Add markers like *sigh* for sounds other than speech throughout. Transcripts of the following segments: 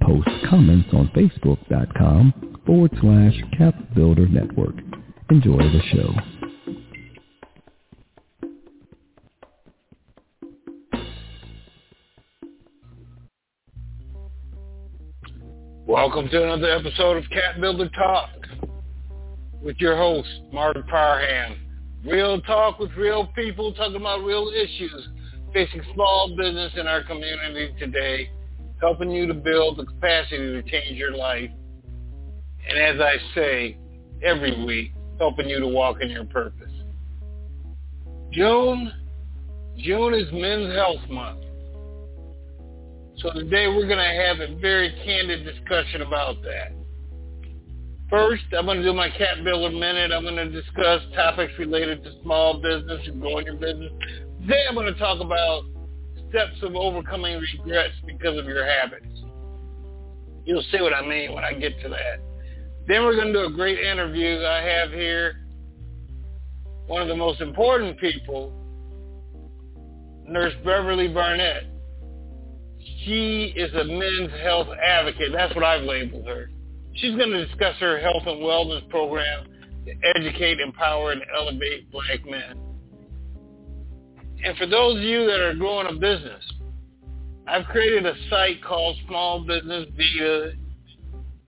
Post comments on facebook.com forward slash capbuilder network. Enjoy the show. Welcome to another episode of Cap Builder Talk with your host, Martin Parham. Real talk with real people talking about real issues facing small business in our community today, helping you to build the capacity to change your life. And as I say every week, helping you to walk in your purpose. June, June is Men's Health Month. So today we're going to have a very candid discussion about that. First, I'm going to do my Cap Builder Minute. I'm going to discuss topics related to small business and growing your business. Then I'm going to talk about steps of overcoming regrets because of your habits. You'll see what I mean when I get to that. Then we're going to do a great interview I have here. One of the most important people, Nurse Beverly Barnett. She is a men's health advocate. That's what I've labeled her. She's going to discuss her health and wellness program to educate, empower, and elevate black men. And for those of you that are growing a business, I've created a site called Small Business Vita.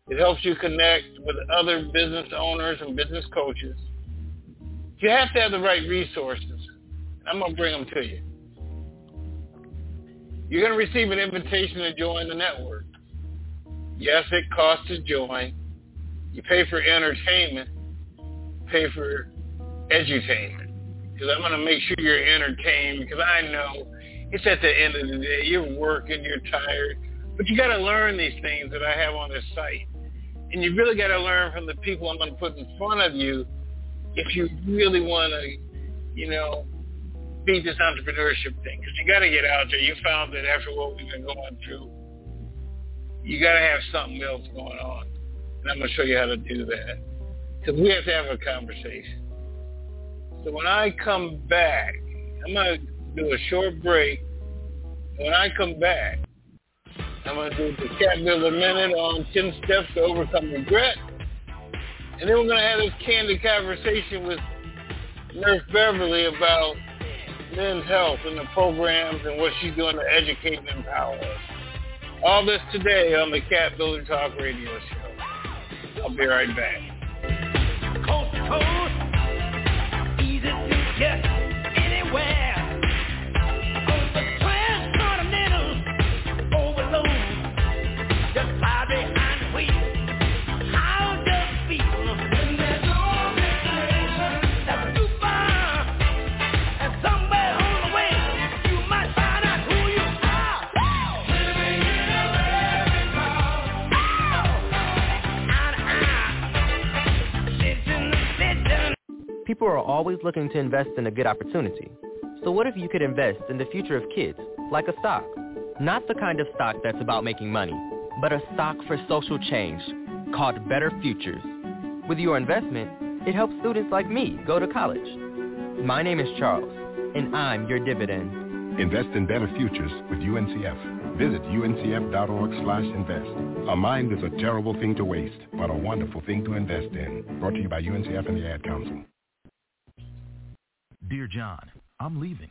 It helps you connect with other business owners and business coaches. You have to have the right resources. I'm going to bring them to you. You're going to receive an invitation to join the network. Yes, it costs to join. You pay for entertainment, pay for edutainment. Because I'm going to make sure you're entertained because I know it's at the end of the day. You're working, you're tired. But you got to learn these things that I have on this site. And you really got to learn from the people I'm going to put in front of you if you really want to, you know, beat this entrepreneurship thing. Because you got to get out there. You found that after what we've been going through, you got to have something else going on. And I'm going to show you how to do that. Because we have to have a conversation. So when I come back, I'm going to do a short break. When I come back, I'm going to do the Cap Builder Minute on 10 steps to overcome regret. And then we're going to have this candid conversation with Nurse Beverly about men's health and the programs and what she's doing to educate and empower us. All this today on the Cap Builder Talk Radio Show. I'll be right back. Coast always looking to invest in a good opportunity. So what if you could invest in the future of kids, like a stock? Not the kind of stock that's about making money, but a stock for social change called Better Futures. With your investment, it helps students like me go to college. My name is Charles, and I'm your dividend. Invest in better futures with UNCF. Visit uncf.org slash invest. A mind is a terrible thing to waste, but a wonderful thing to invest in. Brought to you by UNCF and the Ad Council. Dear John, I'm leaving.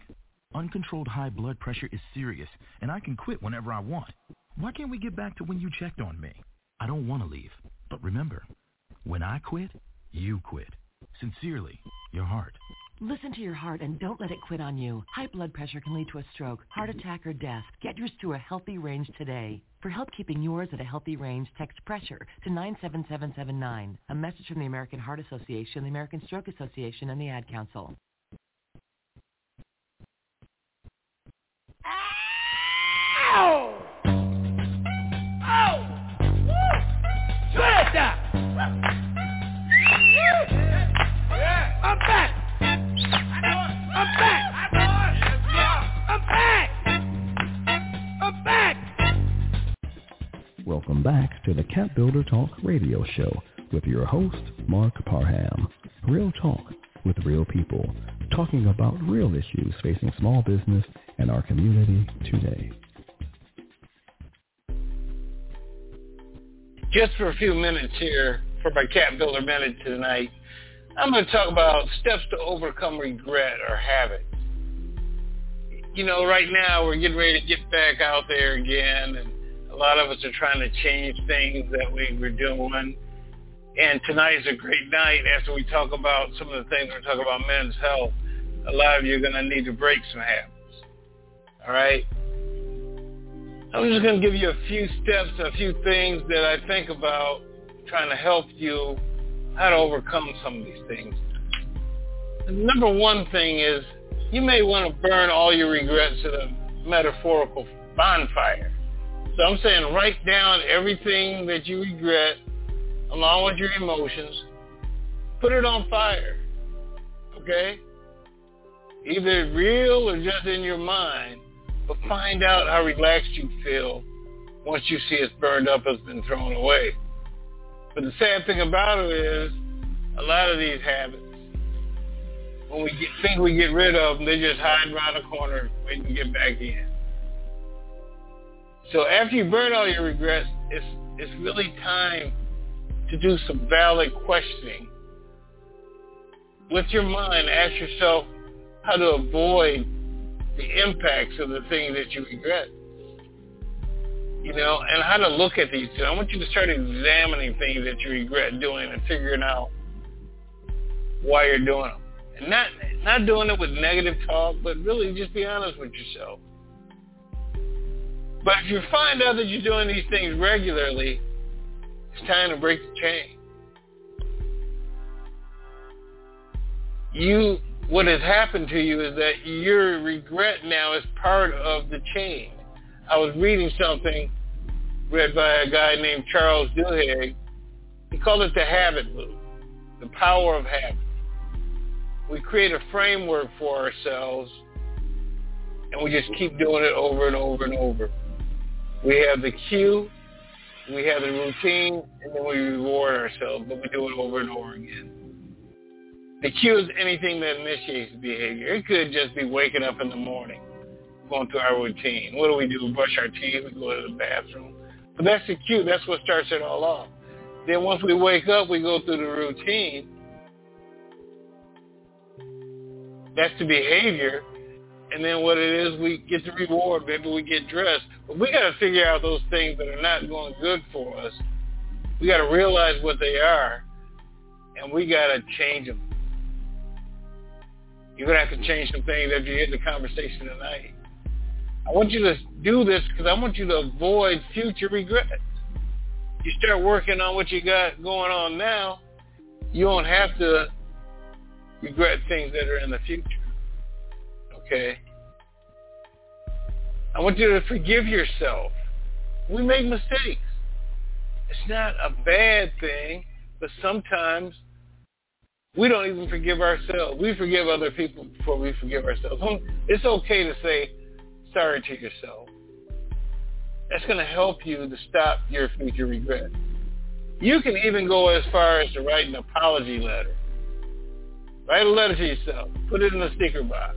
Uncontrolled high blood pressure is serious, and I can quit whenever I want. Why can't we get back to when you checked on me? I don't want to leave, but remember, when I quit, you quit. Sincerely, your heart. Listen to your heart and don't let it quit on you. High blood pressure can lead to a stroke, heart attack, or death. Get yours to a healthy range today. For help keeping yours at a healthy range, text pressure to 97779. A message from the American Heart Association, the American Stroke Association, and the Ad Council. Ow! Oh! Woo! Shut up! Yeah. I'm back! I'm back! I'm back! I'm back! Welcome back to the Cap Builder Talk Radio Show with your host, Marc Parham. Real talk with real people, talking about real issues facing small business and our community today. Just for a few minutes here for my Cap Builder Minute tonight, I'm going to talk about steps to overcome regret or habit. You know, right now we're getting ready to get back out there again, and a lot of us are trying to change things that we were doing. And tonight is a great night after we talk about some of the things we're talking about men's health. A lot of you are going to need to break some habits. All right? I'm just going to give you a few steps, a few things that I think about trying to help you how to overcome some of these things. The number one thing is you may want to burn all your regrets at a metaphorical bonfire. So I'm saying write down everything that you regret along with your emotions. Put it on fire. Okay? Either real or just in your mind. But find out how relaxed you feel once you see it's burned up, it's been thrown away. But the sad thing about it is a lot of these habits, when we get, think we get rid of them, they just hide around the corner waiting to get back in. So after you burn all your regrets, it's, it's really time to do some valid questioning. With your mind, ask yourself how to avoid the impacts of the things that you regret. You know, and how to look at these two. I want you to start examining things that you regret doing and figuring out why you're doing them. And not not doing it with negative talk, but really just be honest with yourself. But if you find out that you're doing these things regularly, time to break the chain. You, what has happened to you is that your regret now is part of the chain. I was reading something read by a guy named Charles Duhigg. He called it the habit loop, the power of habit. We create a framework for ourselves, and we just keep doing it over and over and over. We have the cue, we have the routine, and then we reward ourselves, but we do it over and over again. The cue is anything that initiates behavior. It could just be waking up in the morning, going through our routine. What do we do? We brush our teeth, we go to the bathroom. But that's the cue. That's what starts it all off. Then once we wake up, we go through the routine. That's the behavior. And then what it is, we get the reward. Maybe we get dressed. But we got to figure out those things that are not going good for us. We got to realize what they are, and we got to change them. You're to have to change some things after you hit the conversation tonight. I want you to do this because I want you to avoid future regrets. You start working on what you got going on now, you don't have to regret things that are in the future. Okay? I want you to forgive yourself. We make mistakes. It's not a bad thing, but sometimes we don't even forgive ourselves. We forgive other people before we forgive ourselves. It's okay to say sorry to yourself. That's going to help you to stop your future regret. You can even go as far as to write an apology letter. Write a letter to yourself. Put it in a sticker box.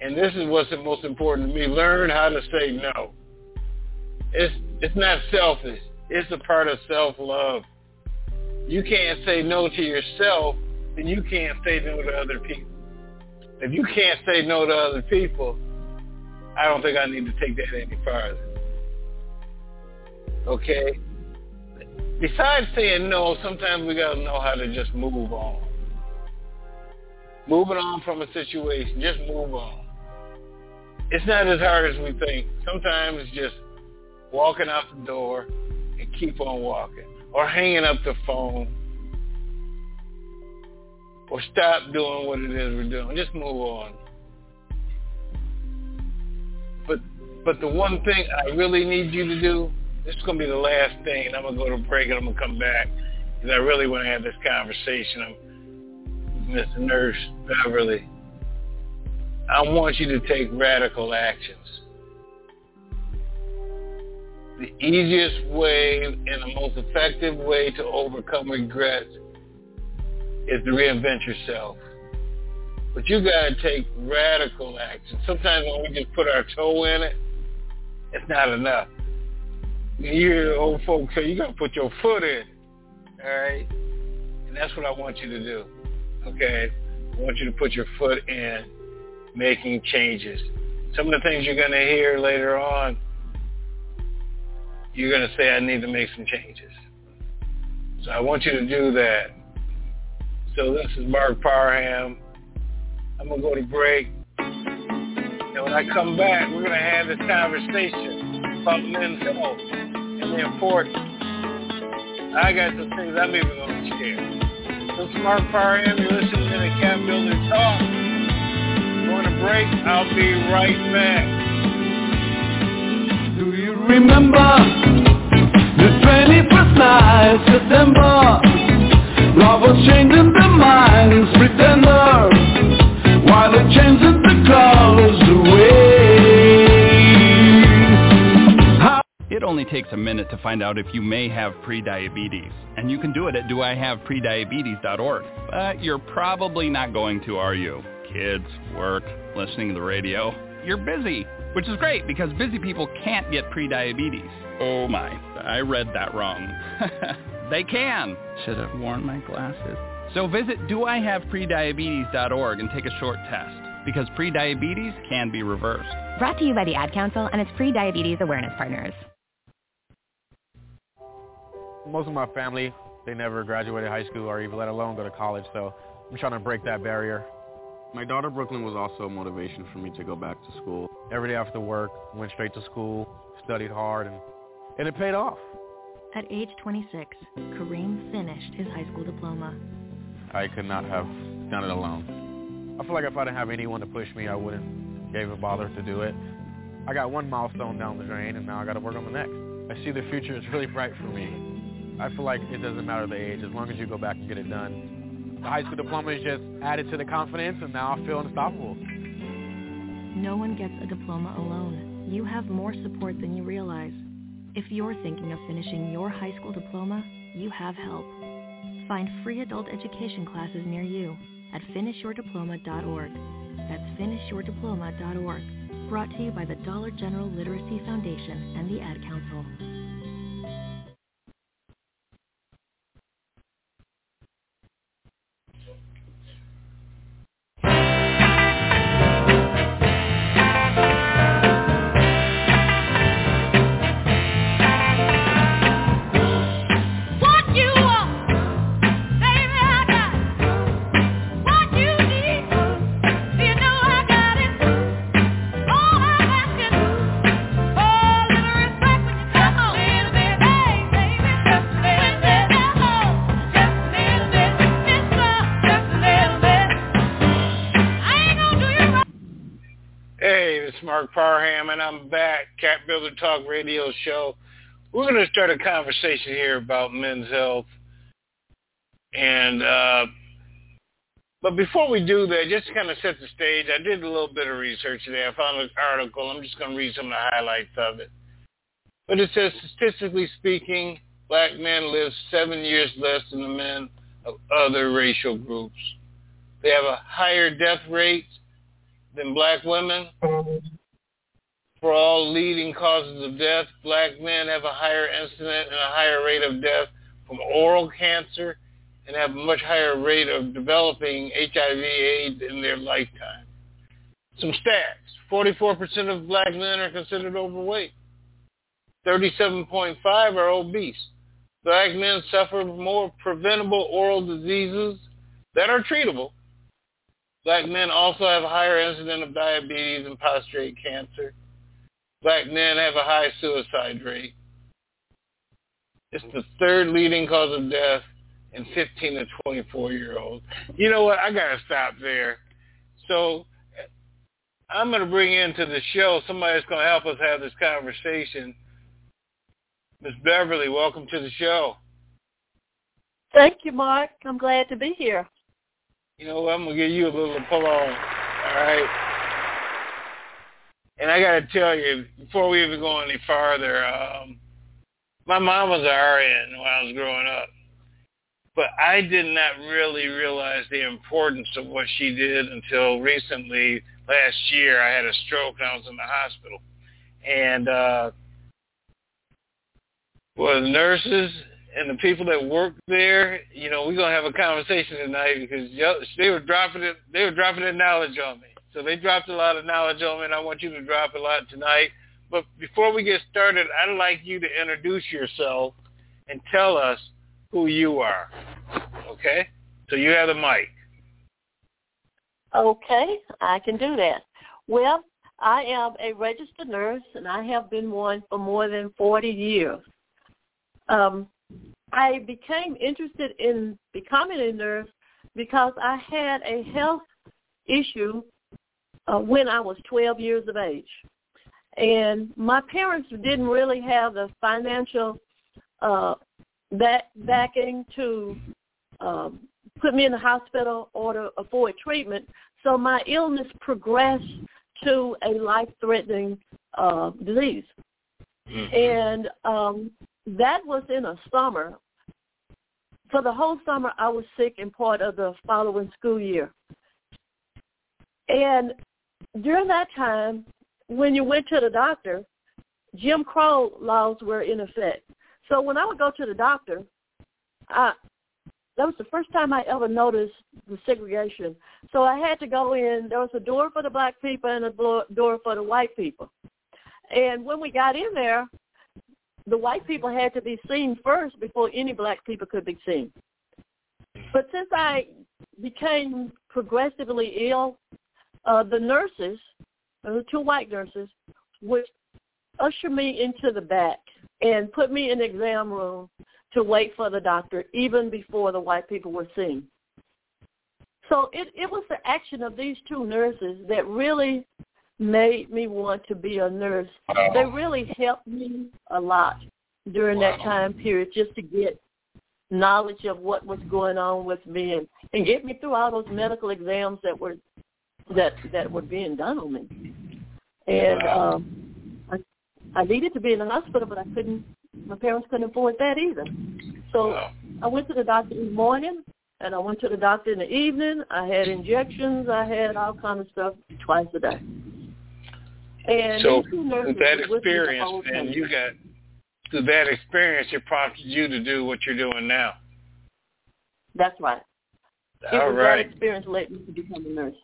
And this is what's the most important to me. Learn how to say no. It's it's not selfish. It's a part of self-love. You can't say no to yourself, then you can't say no to other people. If you can't say no to other people, I don't think I need to take that any farther. Okay? Besides saying no, sometimes we got to know how to just move on. Moving on from a situation, just move on. It's not as hard as we think. Sometimes it's just walking out the door and keep on walking. Or hanging up the phone. Or stop doing what it is we're doing. Just move on. But but the one thing I really need you to do, this is going to be the last thing, and I'm going to go to break and I'm going to come back because I really want to have this conversation. I'm, Mr. Nurse Beverly. I want you to take radical actions. the easiest way and the most effective way to overcome regrets is to reinvent yourself. But you got to take radical action. Sometimes when we just put our toe in it, it's not enough. You hear old folks say, you got to put your foot in. All right? And that's what I want you to do. Okay? I want you to put your foot in making changes. Some of the things you're going to hear later on, you're going to say, I need to make some changes. So I want you to do that. So this is Marc Parham. I'm going to go to break. And when I come back, we're going to have this conversation about men's health and the importance. I got some things I'm even going to share. This is Marc Parham. You're listening to the Cap Builder Talk. Going to break. I'll be right back. Do you remember the 21st night, September? Lovers changing their minds, pretender While they're changing the colors away It only takes a minute to find out if you may have prediabetes, and you can do it at doihaveprediabetes.org. But you're probably not going to, are you? Kids, work, listening to the radio. You're busy, which is great because busy people can't get prediabetes. Oh my, I read that wrong. *laughs* they can. Should have worn my glasses. So visit doihaveprediabetes.org and take a short test because prediabetes can be reversed. Brought to you by the Ad Council and its pre-diabetes awareness partners. most of my family, they never graduated high school or even let alone go to college. So I'm trying to break that barrier. My daughter Brooklyn was also a motivation for me to go back to school. Every day after work, went straight to school, studied hard, and, and it paid off. At age 26, Kareem finished his high school diploma. I could not have done it alone. I feel like if I didn't have anyone to push me, I wouldn't even bother to do it. I got one milestone down the drain, and now I got to work on the next. I see the future is really bright for me. I feel like it doesn't matter the age, as long as you go back and get it done. The high school diploma is just added to the confidence, and now I feel unstoppable. No one gets a diploma alone. You have more support than you realize. If you're thinking of finishing your high school diploma, you have help. Find free adult education classes near you at finishyourdiploma.org. That's finishyourdiploma.org. Brought to you by the Dollar General Literacy Foundation and the Ad Council. It's Marc Parham, and I'm back. Cap Builder Talk Radio Show. We're going to start a conversation here about men's health, and uh, but before we do that, just to kind of set the stage, I did a little bit of research today. I found an article. I'm just going to read some of the highlights of it. But it says, statistically speaking, black men live seven years less than the men of other racial groups. They have a higher death rate than black women. For all leading causes of death, black men have a higher incident and a higher rate of death from oral cancer and have a much higher rate of developing HIV AIDS in their lifetime. Some stats. 44% of black men are considered overweight. 37.5 are obese. Black men suffer more preventable oral diseases that are treatable. Black men also have a higher incidence of diabetes and prostate cancer. Black men have a high suicide rate. It's the third leading cause of death in 15 to 24 year olds. You know what? I got to stop there. So I'm going to bring into the show somebody that's going to help us have this conversation. Miss Beverly, welcome to the show. Thank you, Mark. I'm glad to be here. You know what? I'm to give you a little pull on. All right. And I got to tell you, before we even go any farther, um, My mom was an RN when I was growing up, but I did not really realize the importance of what she did until recently. Last year, I had a stroke and I was in the hospital, and uh, the nurses and the people that work there, you know, we're gonna have a conversation tonight because they were dropping it. They were dropping their knowledge on me. So they dropped a lot of knowledge on me, and I want you to drop a lot tonight. But before we get started, I'd like you to introduce yourself and tell us who you are. Okay? So you have the mic. Okay, I can do that. Well, I am a registered nurse, and I have been one for more than 40 years. Um, I became interested in becoming a nurse because I had a health issue uh, when I was 12 years of age. And my parents didn't really have the financial uh, back, backing to um, put me in the hospital or to afford treatment. So my illness progressed to a life-threatening uh, disease. Mm-hmm. And um, that was in a summer. For the whole summer, I was sick and part of the following school year. And during that time, when you went to the doctor, Jim Crow laws were in effect. So when I would go to the doctor, I that was the first time I ever noticed the segregation. So I had to go in. There was a door for the black people and a door for the white people. And when we got in there, the white people had to be seen first before any black people could be seen. But since I became progressively ill, uh, the nurses, uh, the two white nurses, would usher me into the back and put me in the exam room to wait for the doctor even before the white people were seen. So it, it was the action of these two nurses that really made me want to be a nurse. Wow. They really helped me a lot during wow. that time period just to get knowledge of what was going on with me and, and get me through all those medical exams that were that that were being done on me. And um, I, I needed to be in the hospital, but I couldn't. My parents couldn't afford that either. So I went to the doctor in the morning, and I went to the doctor in the evening. I had injections. I had all kind of stuff twice a day. And so that experience, and you got through that experience, it prompted you to do what you're doing now. That's right. It was right. That experience led me to become a nurse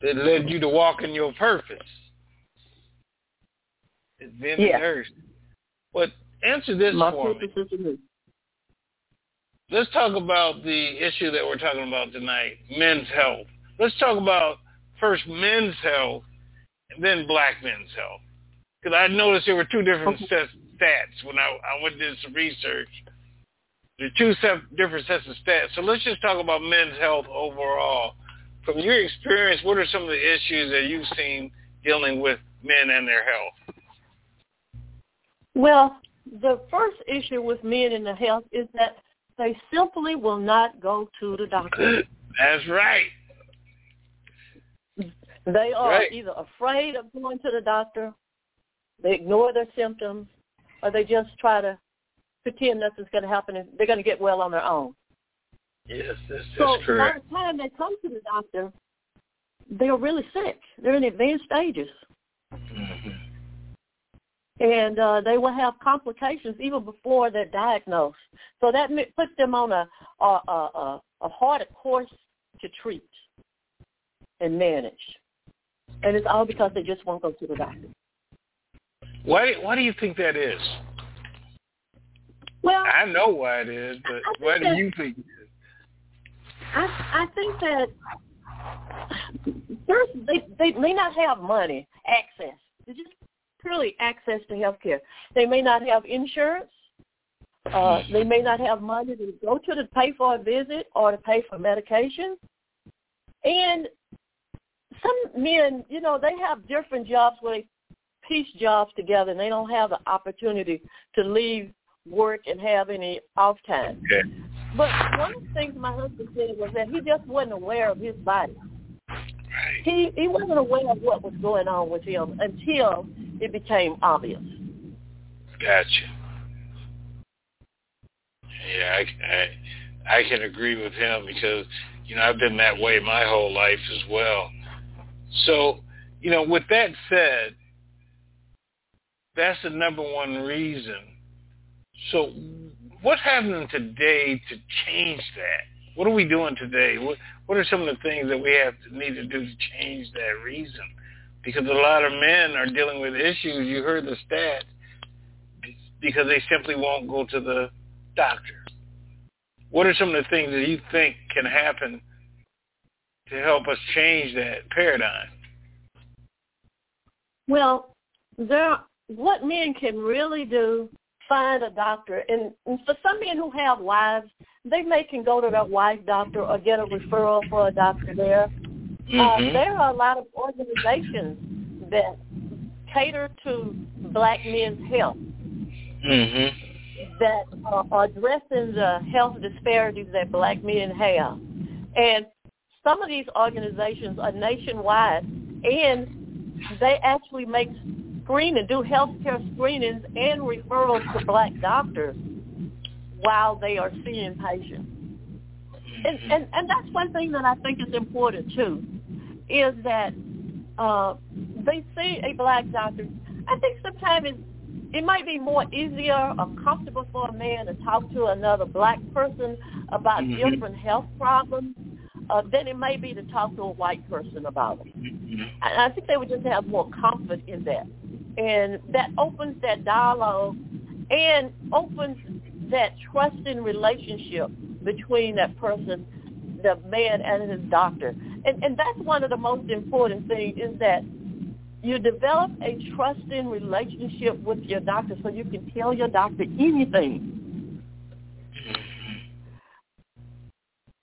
that led you to walk in your purpose. It's being yeah. a nurse. But answer this My for me. Let's talk about the issue that we're talking about tonight, men's health. Let's talk about first men's health and then black men's health. Because I noticed there were two different okay. stats when I, I went to do some research. There are two different sets of stats. So let's just talk about men's health overall from your experience, what are some of the issues that you've seen dealing with men and their health? Well, the first issue with men and their health is that they simply will not go to the doctor. *clears throat* That's right. They are right. either afraid of going to the doctor, they ignore their symptoms, or they just try to pretend nothing's going to happen and they're going to get well on their own. Yes, that's, that's so correct. by the time they come to the doctor, they're really sick. They're in advanced stages. Mm-hmm. And uh, they will have complications even before they're diagnosed. So that puts them on a a, a, a harder course to treat and manage. And it's all because they just won't go to the doctor. Why why do you think that is? Well, I know why it is, but why do you think? I I think that first they they may not have money access. Just purely access to health care. They may not have insurance. Uh, they may not have money to go to to pay for a visit or to pay for medication. And some men, you know, they have different jobs where they piece jobs together and they don't have the opportunity to leave work and have any off time. Okay. But one of the things my husband said was that he just wasn't aware of his body. Right. He he wasn't aware of what was going on with him until it became obvious. Gotcha. Yeah, I, I I can agree with him because you know I've been that way my whole life as well. So you know, with that said, that's the number one reason. So what's happening today to change that? What are we doing today? What what are some of the things that we have to need to do to change that reason? Because a lot of men are dealing with issues. You heard the stats because they simply won't go to the doctor. What are some of the things that you think can happen to help us change that paradigm? Well, there. What men can really do find a doctor. And, and for some men who have wives, they may can go to their wife doctor or get a referral for a doctor there. Mm-hmm. Uh, there are a lot of organizations that cater to black men's health Mm-hmm. that are, are addressing the health disparities that black men have. And some of these organizations are nationwide, and they actually make screening, do healthcare screenings and referrals to black doctors while they are seeing patients. And, and, and that's one thing that I think is important too, is that uh, they see a black doctor. I think sometimes it, it might be more easier or comfortable for a man to talk to another black person about Mhm. different health problems uh, than it may be to talk to a white person about it. I, I think they would just have more comfort in that. And that opens that dialogue and opens that trusting relationship between that person, the man and his doctor. And, and that's one of the most important things is that you develop a trusting relationship with your doctor so you can tell your doctor anything.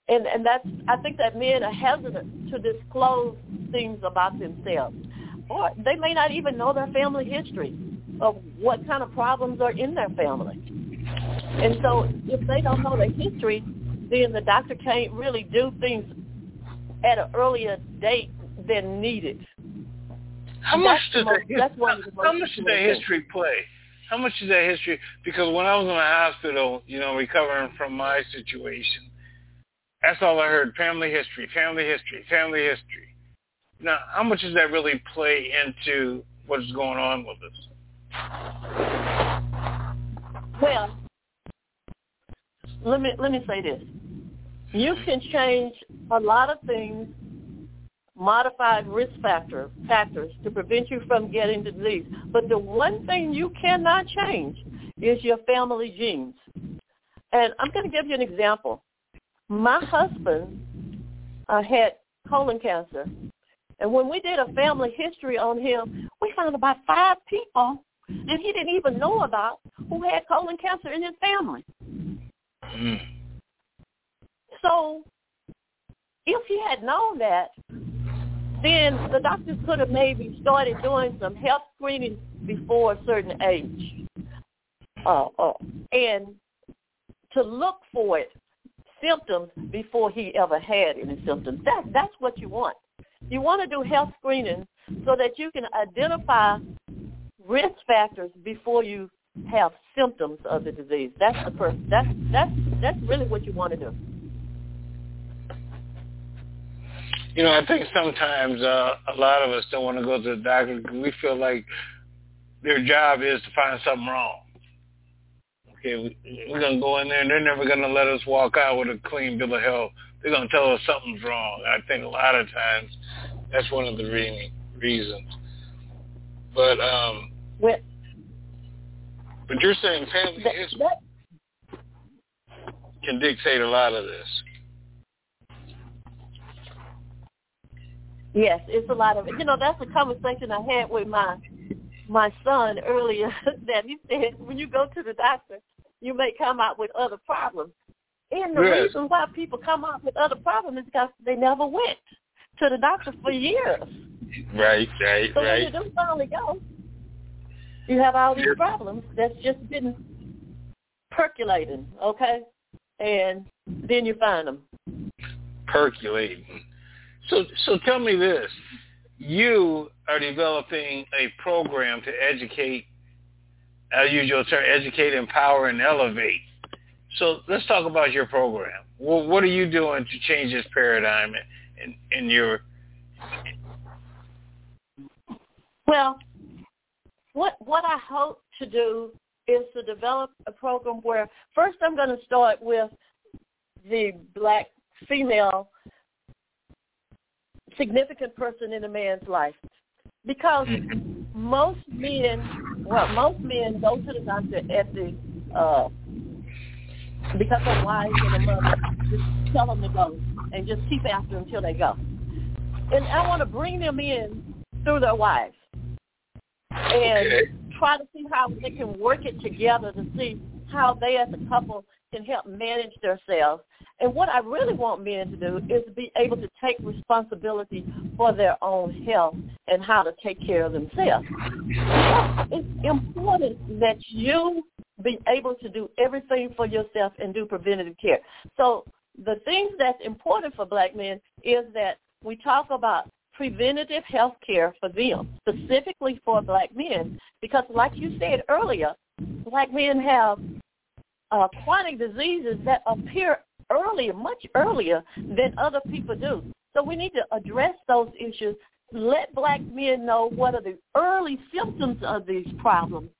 And and that's I think that men are hesitant to disclose things about themselves. Or they may not even know their family history of what kind of problems are in their family. And so if they don't know their history, then the doctor can't really do things at an earlier date than needed. How much That's the does most- that's one of the how much does things. history play? How much does that history? Because when I was in the hospital, you know, recovering from my situation, that's all I heard: family history, family history, family history. Now, how much does that really play into what's going on with us? Well, let me let me say this. You can change a lot of things, modified risk factor factors to prevent you from getting the disease. But the one thing you cannot change is your family genes. And I'm going to give you an example. My husband uh, had colon cancer, and when we did a family history on him, we found about five people that he didn't even know about who had colon cancer in his family. Mm. So if he had known that, then the doctors could have maybe started doing some health screening before a certain age. Uh, uh, and to look for it, symptoms before he ever had any symptoms. That, that's what you want. You want to do health screening so that you can identify risk factors before you have symptoms of the disease. That's the first. That's that's that's really what you want to do. You know, I think sometimes uh, a lot of us don't want to go to the doctor we feel like their job is to find something wrong. Okay, we- we're gonna go in there and they're never gonna let us walk out with a clean bill of health. They're gonna tell us something's wrong. I think a lot of times that's one of the re- reasons. But um, Well, but you're saying family that, history that, can dictate a lot of this. yes, it's a lot of it. You know, that's a conversation I had with my my son earlier. *laughs* That he said when you go to the doctor, you may come out with other problems. And the Yes. reason why people come out with other problems is because they never went to the doctor for years. Right, right, So when right. you do finally go, you have all these problems that's just been percolating, okay? And then you find them. percolating. So, so tell me this: you are developing a program to educate. I'll use your term: educate, empower, and elevate. So let's talk about your program. Well, what are you doing to change this paradigm in, in, in your? Well, what what I hope to do is to develop a program where first I'm going to start with the black female significant person in a man's life because mm-hmm. most men well most men go to the doctor at the uh because their wives and their mother just tell them to go and just keep after them until they go and i want to bring them in through their wives and Okay. try to see how they can work it together to see how they as a couple can help manage themselves. And what I really want men to do is be able to take responsibility for their own health and how to take care of themselves. It's important that you be able to do everything for yourself and do preventative care. So the things that's important for black men is that we talk about preventative health care for them, specifically for black men, because like you said earlier, black men have uh, chronic diseases that appear earlier, much earlier than other people do. So we need to address those issues. Let black men know what are the early symptoms of these problems.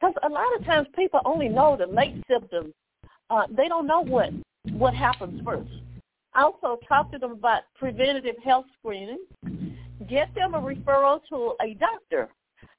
Because a lot of times people only know the late symptoms. Uh, they don't know what what happens first. Also, talk to them about preventative health screening. Get them a referral to a doctor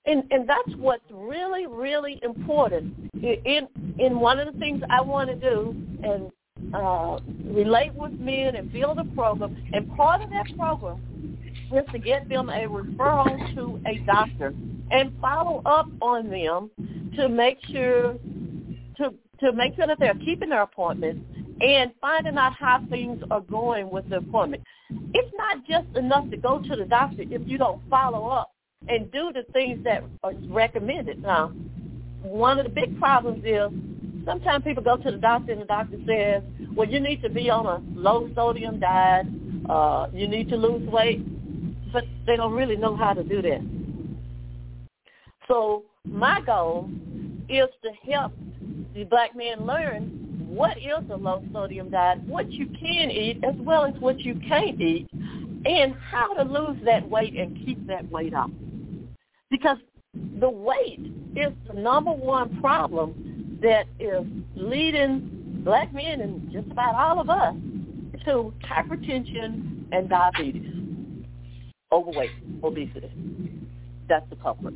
and and that's what's really really important in in one of the things I want to do and uh, relate with men and build a program and part of that program is to get them a referral to a doctor and follow up on them to make sure to to make sure that they're keeping their appointments and finding out how things are going with the appointment. It's not just enough to go to the doctor if you don't follow up and do the things that are recommended. Now, one of the big problems is sometimes people go to the doctor and the doctor says, well, you need to be on a low sodium diet, uh, you need to lose weight, but they don't really know how to do that. So my goal is to help the black men learn what is a low sodium diet, what you can eat as well as what you can't eat, and how to lose that weight and keep that weight off because the weight is the number one problem that is leading black men and just about all of us to hypertension and diabetes, overweight, obesity. That's the culprit.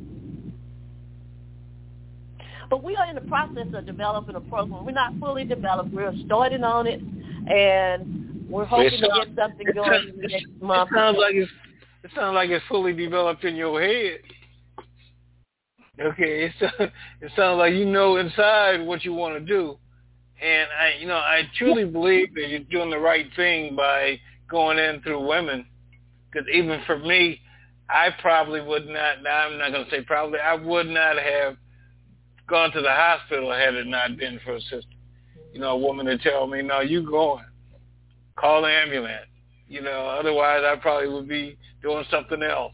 But we are in the process of developing a program. We're not fully developed. We're starting on it, and we're hoping to get something going in the next month. It sounds like it's it sounds like it's fully developed in your head. Okay, *laughs* it sounds it sounds like you know inside what you want to do, and I you know I truly believe that you're doing the right thing by going in through women, because even for me, I probably would not. Now I'm not going to say probably. I would not have gone to the hospital had it not been for a sister. You know, a woman to tell me, "No, you going. Call the ambulance." You know, otherwise I probably would be doing something else.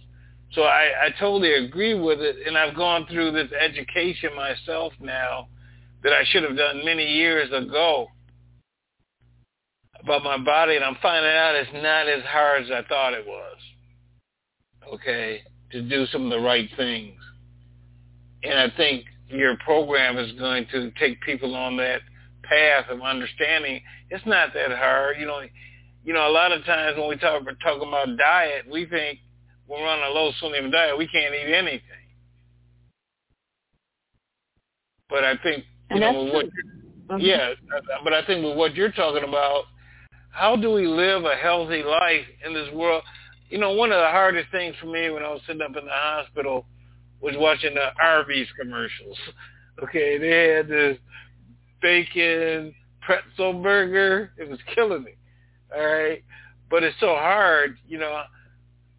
So I, I totally agree with it, and I've gone through this education myself now that I should have done many years ago about my body, and I'm finding out it's not as hard as I thought it was. Okay, to do some of the right things, and I think your program is going to take people on that path of understanding it's not that hard. You know, you know, a lot of times when we talk about talking about diet, we think we're on a low sodium diet, we can't eat anything. But I think you know with what Mhm. yeah, but I think with what you're talking about, how do we live a healthy life in this world? You know, one of the hardest things for me when I was sitting up in the hospital was watching the Arby's commercials. *laughs* Okay, they had this bacon pretzel burger. It was killing me. All right, but it's so hard. You know,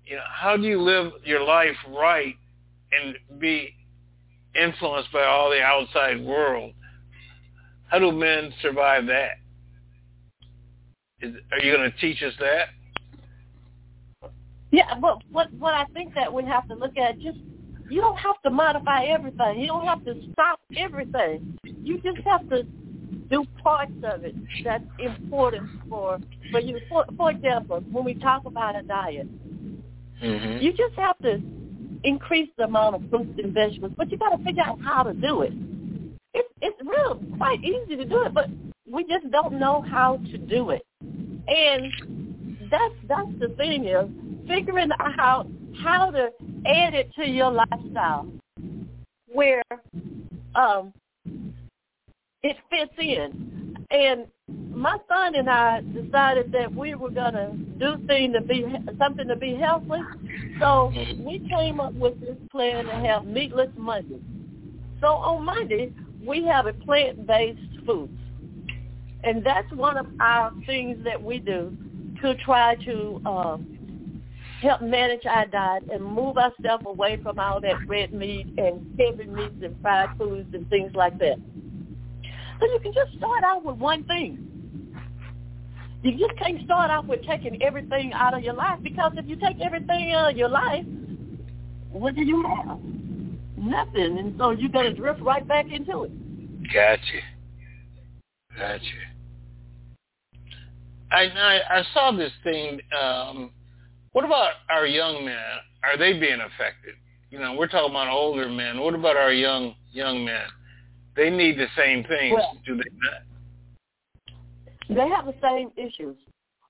you know, how do you live your life right and be influenced by all the outside world? How do men survive that? Is, are you going to teach us that? Yeah, but what what I think that we have to look at just you don't have to modify everything. You don't have to stop everything. You just have to do parts of it that's important for for you. For, for example, when we talk about a diet, Mm-hmm. you just have to increase the amount of fruits and vegetables, but you got to figure out how to do it. It's it's real quite easy to do it, but we just don't know how to do it. And that's that's the thing is figuring out how to add it to your lifestyle where um it fits in. And my son and I decided that we were gonna do things to be something to be healthy. So we came up with this plan to have meatless Monday. So on Monday we have a plant-based foods, and that's one of our things that we do to try to um, help manage our diet and move ourselves away from all that red meat and heavy meats and fried foods and things like that. So you can just start out with one thing. You just can't start off with taking everything out of your life because if you take everything out of your life, what do you have? Nothing. And so you're going to drift right back into it. Gotcha. Gotcha. I, I I saw this thing. Um, what about our young men? Are they being affected? You know, we're talking about older men. What about our young young men? They need the same things, Well- do they not? They have the same issues.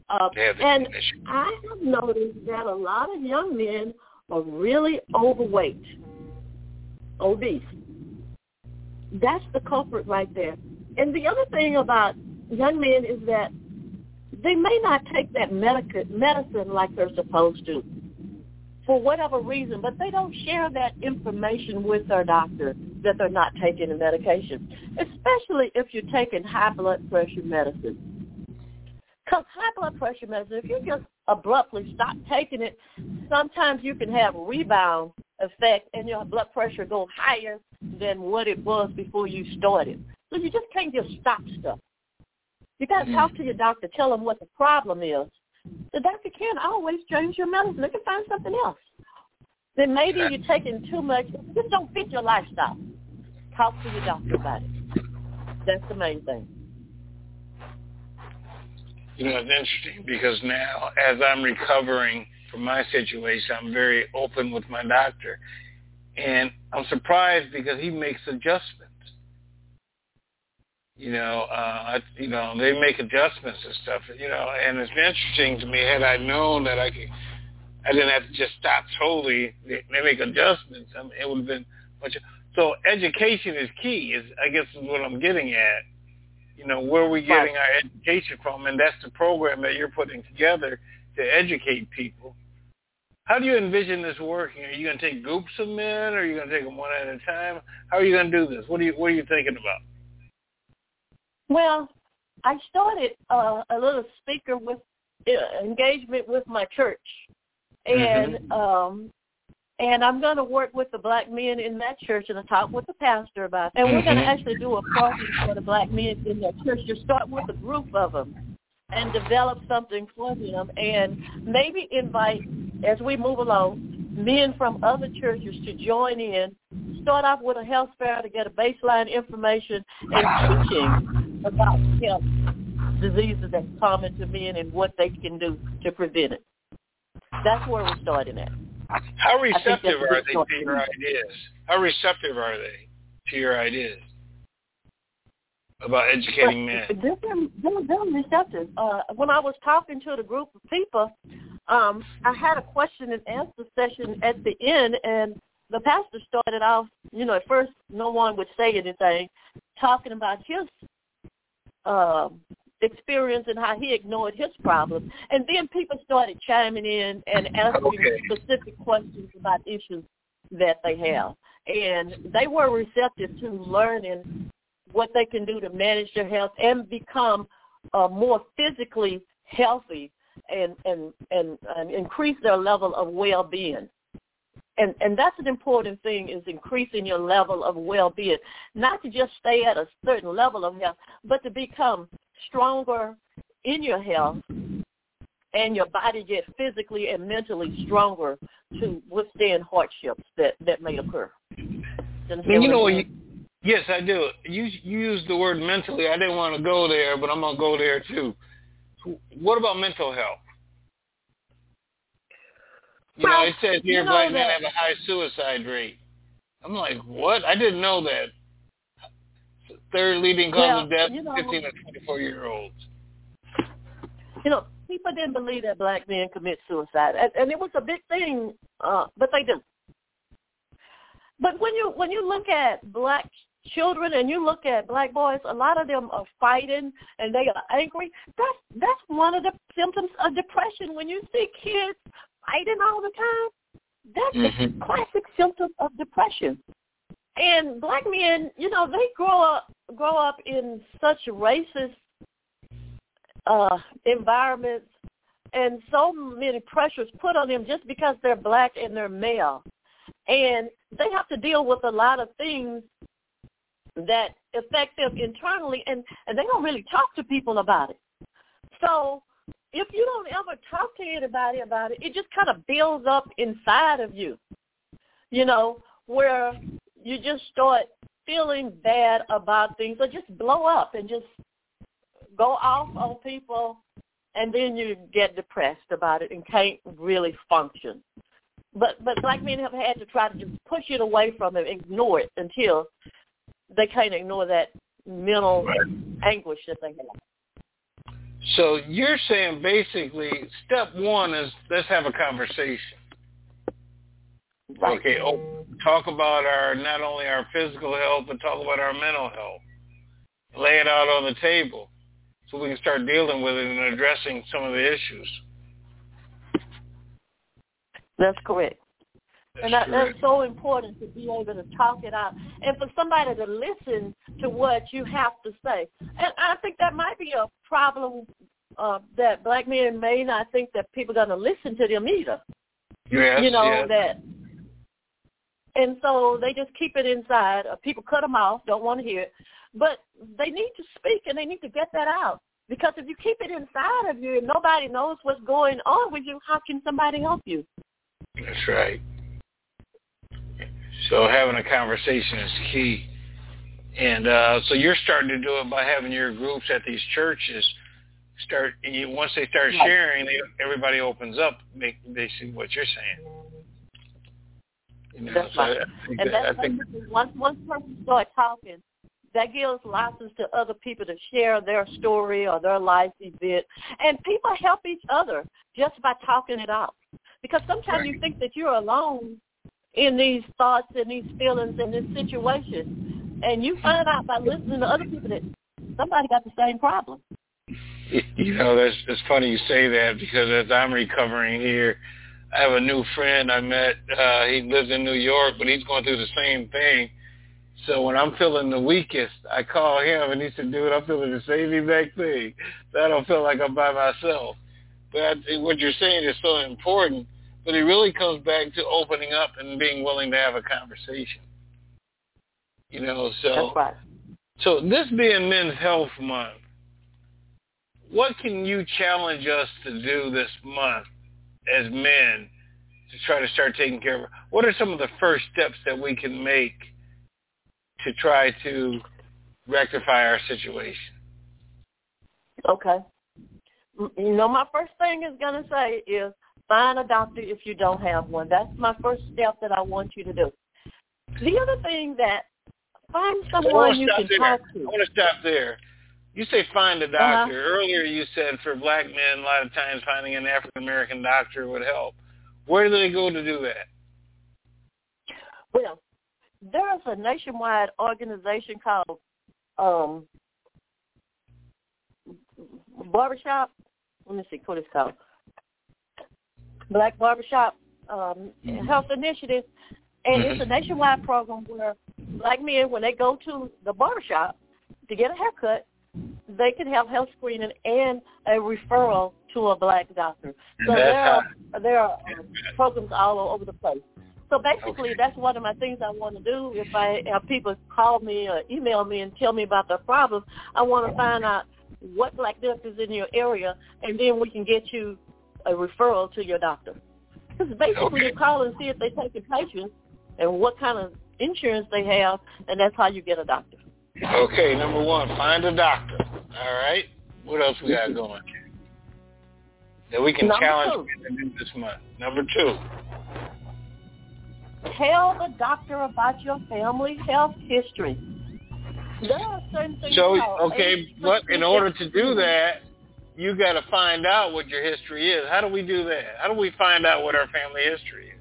Uh, the and same issues. I have noticed that a lot of young men are really overweight, obese. That's the culprit right there. And the other thing about young men is that they may not take that medica- medicine like they're supposed to for whatever reason, but they don't share that information with their doctor that they're not taking the medication, especially if you're taking high blood pressure medicine. Because high blood pressure medicine, if you just abruptly stop taking it, sometimes you can have a rebound effect and your blood pressure go higher than what it was before you started. So you just can't just stop stuff. You got to mm-hmm. talk to your doctor, tell them what the problem is. The doctor can't always change your medicine. They can find something else. Then maybe you're taking too much. Just don't fit your lifestyle. Talk to your doctor about it. That's the main thing. You know, it's interesting because now, as I'm recovering from my situation, I'm very open with my doctor, and I'm surprised because he makes adjustments. You know, uh, I, you know, they make adjustments and stuff. You know, and it's interesting to me. Had I known that I could, I didn't have to just stop totally. They, they make adjustments. I mean, it would have been much. So education is key. Is I guess is what I'm getting at you know, where are we getting our education from? And that's the program that you're putting together to educate people. How do you envision this working? Are you going to take groups of men, or are you going to take them one at a time? How are you going to do this? What are you What are you thinking about? Well, I started uh, a little speaker with uh, engagement with my church, and um, and I'm going to work with the black men in that church and I talk with the pastor about. It. And we're going to Mhm. actually do a program for the black men in that church to start with a group of them and develop something for them, and maybe invite as we move along men from other churches to join in. Start off with a health fair to get a baseline information and teaching about health diseases that's common to men and what they can do to prevent it. That's where we're starting at. How I think that's receptive are they to your ideas? How receptive are they to your ideas about educating men? They're, they're, they're receptive. Uh, when I was talking to the group of people, um, I had a question and answer session at the end, and the pastor started off, you know, at first no one would say anything, talking about his uh, experience and how he ignored his problems. And then people started chiming in and asking Okay. specific questions about issues that they have. And they were receptive to learning what they can do to manage their health and become uh, more physically healthy and, and, and, and increase their level of well-being. And, and that's an important thing is increasing your level of well-being, not to just stay at a certain level of health, but to become stronger in your health and your body get physically and mentally stronger to withstand hardships that, that may occur. And you know, you, Yes, I do. You, you used the word mentally. I didn't want to go there, but I'm going to go there too. What about mental health? You well, know, it says here black men have a high suicide rate. I'm like, what? I didn't know that. Third leading cause well, of death, you know, 15 to 24 year olds. You know, people didn't believe that black men commit suicide, and, and it was a big thing, uh, but they do. But when you when you look at black children and you look at black boys, a lot of them are fighting and they are angry. That's that's one of the symptoms of depression. When you see kids fighting all the time, that's mm-hmm. a classic symptom of depression. And black men, you know, they grow up grow up in such racist uh environments and so many pressures put on them just because they're black and they're male. And they have to deal with a lot of things that affect them internally and, and they don't really talk to people about it. So if you don't ever talk to anybody about it, it just kind of builds up inside of you, you know, where you just start feeling bad about things or just blow up and just go off on people and then you get depressed about it and can't really function. But but black men have had to try to just push it away from them, ignore it until they can't ignore that mental right. anguish that they have. So you're saying basically step one is let's have a conversation. Right. Okay, oh, talk about our not only our physical health but talk about our mental health. Lay it out on the table so we can start dealing with it and addressing some of the issues. That's correct. And that, that's so important to be able to talk it out and for somebody to listen to what you have to say. And I think that might be a problem uh, that black men may not think that people are going to listen to them either. Yes, you know yes. that, and so they just keep it inside. Uh, people cut them off, don't want to hear it, but they need to speak and they need to get that out. Because if you keep it inside of you and nobody knows what's going on with you, how can somebody help you? That's right. So having a conversation is key. And uh, so you're starting to do it by having your groups at these churches start. You, once they start sharing, they, everybody opens up. Make they see what you're saying. You know, that's so right. and that, that's I think once one person starts talking, that gives license to other people to share their story or their life event, and people help each other just by talking it out. Because sometimes right. you think that you're alone in these thoughts and these feelings and this situation. And you find out by listening to other people that somebody got the same problem. You know, that's it's funny you say that because as I'm recovering here, I have a new friend I met. Uh, he lives in New York, but he's going through the same thing. So when I'm feeling the weakest, I call him and he said, dude, I'm feeling the same exact thing. I don't feel like I'm by myself. But I, what you're saying is so important but it really comes back to opening up and being willing to have a conversation. You know, so right. so this being Men's Health Month, what can you challenge us to do this month as men to try to start taking care of? What are some of the first steps that we can make to try to rectify our situation? Okay. You know, my first thing is going to say is Find a doctor if you don't have one. That's my first step that I want you to do. The other thing that find someone you can there. talk to. I want to stop there. You say find a Uh-huh. doctor. Uh-huh. Earlier you said for black men, a lot of times finding an African American doctor would help. Where do they go to do that? Well, there's a nationwide organization called um, Barbershop. Let me see what it's called. Black Barbershop um, mm-hmm. Health Initiative, and it's a mm-hmm. nationwide program where black men, when they go to the barbershop to get a haircut, they can have health screening and a referral to a black doctor. So there are there are um, programs all over the place. So basically, okay. that's one of my things I want to do. If I have people call me or email me and tell me about their problems, I want to find out what black doctors in your area, and then we can get you a referral to your doctor. Because basically okay. you call and see if they take your patients and what kind of insurance they have, and that's how you get a doctor. Okay, number one, find a doctor. All right. What else we got going? That we can Number challenge two. this month. Number two. Tell the doctor about your family health history. There are certain things So okay, but in order to do that, you got to find out what your history is. How do we do that? How do we find out what our family history is?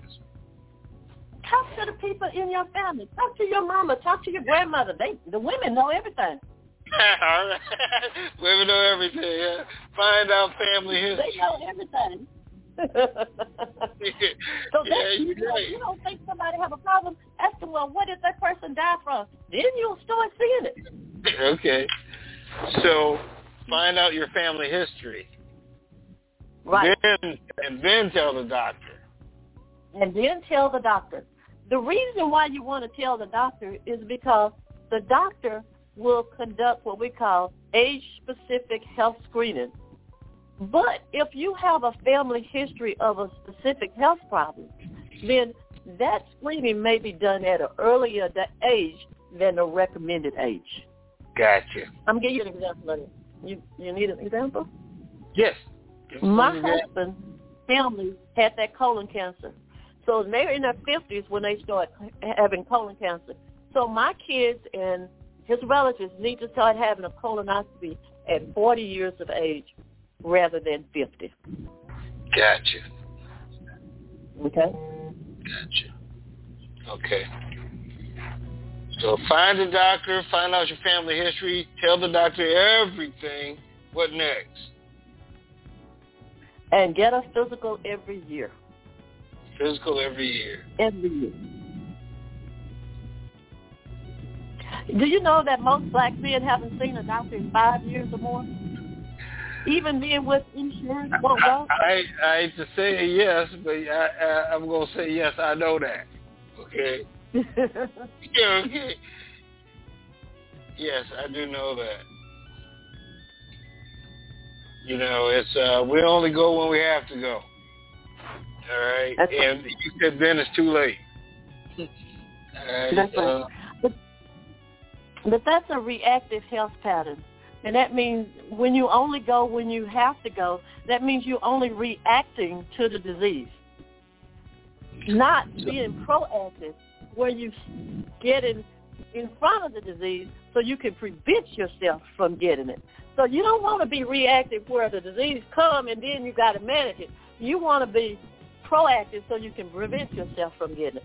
talk to the people in your family. Talk to your mama. Talk to your grandmother. They, the women know everything. *laughs* All right. *laughs* Women know everything. Yeah. Find out family history. They know everything. *laughs* so Yeah, that, you, know, right. you don't think somebody have a problem, ask them, well, what did that person die from? Then you'll start seeing it. okay. So find out your family history. Right. Then and then tell the doctor. And then tell the doctor. The reason why you want to tell the doctor is because the doctor will conduct what we call age-specific health screening. But if you have a family history of a specific health problem, then that screening may be done at an earlier age than the recommended age. Gotcha. I'm giving you an example of it. You you need an example? Yes. My an example. husband family had that colon cancer. So they're in their fifties when they start having colon cancer. So my kids and his relatives need to start having a colonoscopy at 40 years of age rather than 50. Gotcha. Okay? Gotcha. Okay. So find a doctor, find out your family history, tell the doctor everything. What next? And get a physical every year. Physical every year. Every year. Do you know that most black men haven't seen a doctor in five years or more? Even men with insurance won't go. I I hate to say yes, but I, I I'm gonna say yes. I know that. Okay. *laughs* Yeah. Okay. *laughs* Yes, I do know that. You know, it's uh we only go when we have to go. All right. That's right. and you said then it's too late. *laughs* All right. That's right. uh, But that's a reactive health pattern. And that means when you only go when you have to go, that means you're only reacting to the disease. Not being proactive where you get in, in front of the disease so you can prevent yourself from getting it. So you don't want to be reactive where the disease come and then you got to manage it. You want to be proactive so you can prevent yourself from getting it.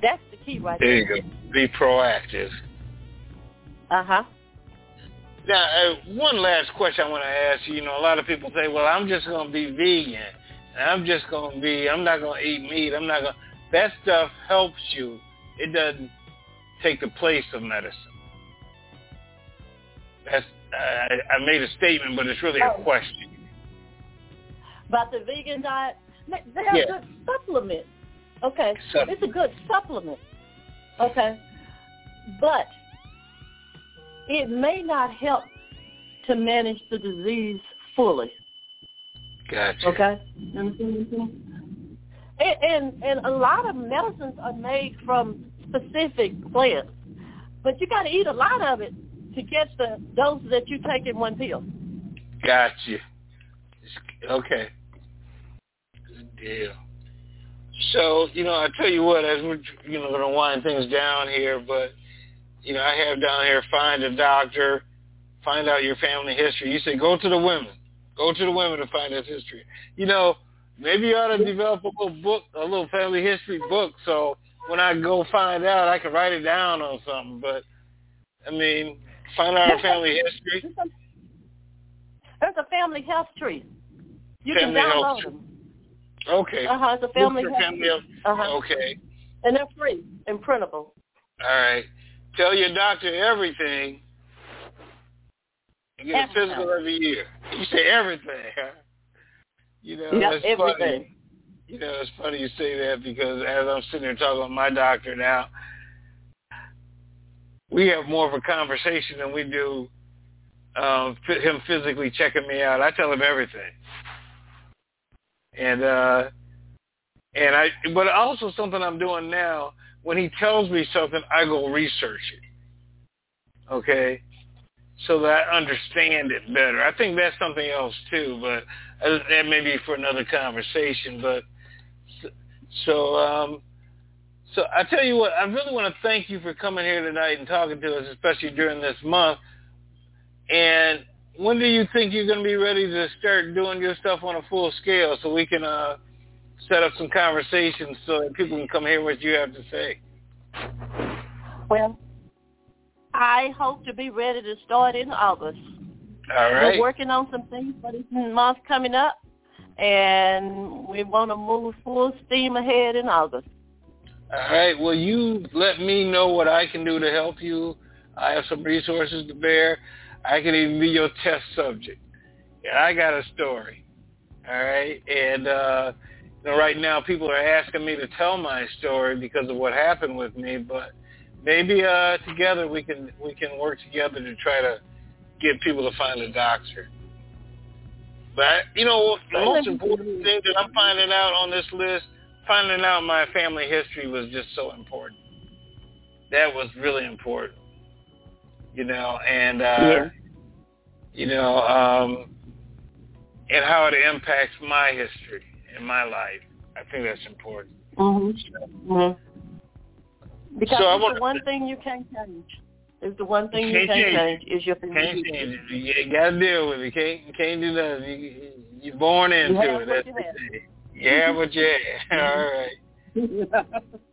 That's the key right there there. you go. Be proactive. Uh-huh. Now, uh, one last question I want to ask you. You know, a lot of people say, "Well, I'm just going to be vegan. And I'm just going to be. I'm not going to eat meat. I'm not going." to. That stuff helps you. It doesn't take the place of medicine. That's. Uh, I made a statement, but it's really a Oh. question. about the vegan diet. They- They're Yeah. a good supplement. Okay, it's a good supplement. Okay, but it may not help to manage the disease fully. Gotcha. Okay, understand what I'm saying? And, and a lot of medicines are made from specific plants, but you got to eat a lot of it to get the dose that you take in one pill. Gotcha. Okay. Good deal. So, you know, I tell you what, as we're, you know, going to wind things down here, but, you know, I have down here, find a doctor, find out your family history. You say, go to the women. Go to the women to find this history. You know, maybe you ought to develop a little book, a little family history book, so when I go find out, I can write it down on something. But, I mean, find out our family history. There's a family health tree. You Family can download them. Okay. Uh-huh, it's a family health family. Uh-huh. Okay. And they're free and printable. All right. Tell your doctor everything. You get a physical every year. You say everything, huh? You know, Yeah, that's everything. funny. You know, it's funny you say that because as I'm sitting here talking with my doctor now, we have more of a conversation than we do um, him physically checking me out. I tell him everything. And uh and I but also something I'm doing now when he tells me something, I go research it. Okay? So that I understand it better. I think that's something else too, but that may be for another conversation. But so, um, so I tell you what, I really want to thank you for coming here tonight and talking to us, especially during this month. And when do you think you're going to be ready to start doing your stuff on a full scale so we can uh, set up some conversations so that people can come hear what you have to say? Well, I hope to be ready to start in August. All right. We're working on some things for this month coming up, and we want to move full steam ahead in August. All right. Well, you let me know what I can do to help you. I have some resources to bear. I can even be your test subject. Yeah, I got a story. All right. And uh, you know, right now people are asking me to tell my story because of what happened with me, but maybe uh, together we can we can work together to try to get people to find a doctor. But you know, the most important thing that I'm finding out on this list, finding out my family history was just so important. That was really important. You know, and uh Yeah. you know, um and how it impacts my history and my life. I think that's important. Mm-hmm. mm-hmm. Because So I it's the one thing you can't change. It's the one thing you Can't can't change is your Can't change it. You gotta deal with it. Can't you can't do nothing. You, you're born into You it. That's you the thing. You what you have. *laughs* All right. *laughs*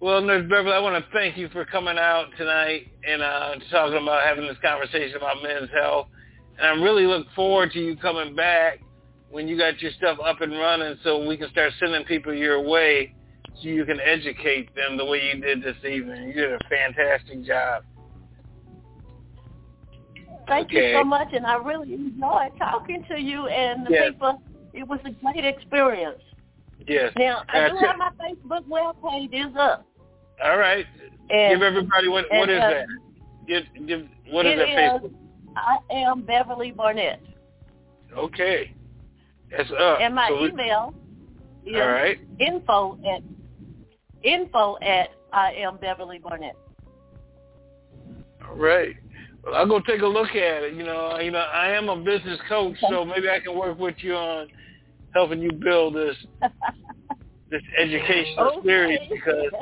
Well, Nurse Beverly, I want to thank you for coming out tonight and uh, talking about having this conversation about men's health. And I really look forward to you coming back when you got your stuff up and running so we can start sending people your way so you can educate them the way you did this evening. You did a fantastic job. Thank Okay. you so much, and I really enjoyed talking to you and the Yes. people. It was a great experience. Yes. Now, I do have my Facebook web page is up. All right. And- give everybody what what and, is uh, that? Give, give, what is that Facebook? I am Beverly Barnett. Okay. That's up. and my So we- email is All right. info at info at I am Beverly Barnett. Right. Well, I'll go take a look at it. You know, you know, I am a business coach, so maybe I can work with you on helping you build this *laughs* this educational Okay. series because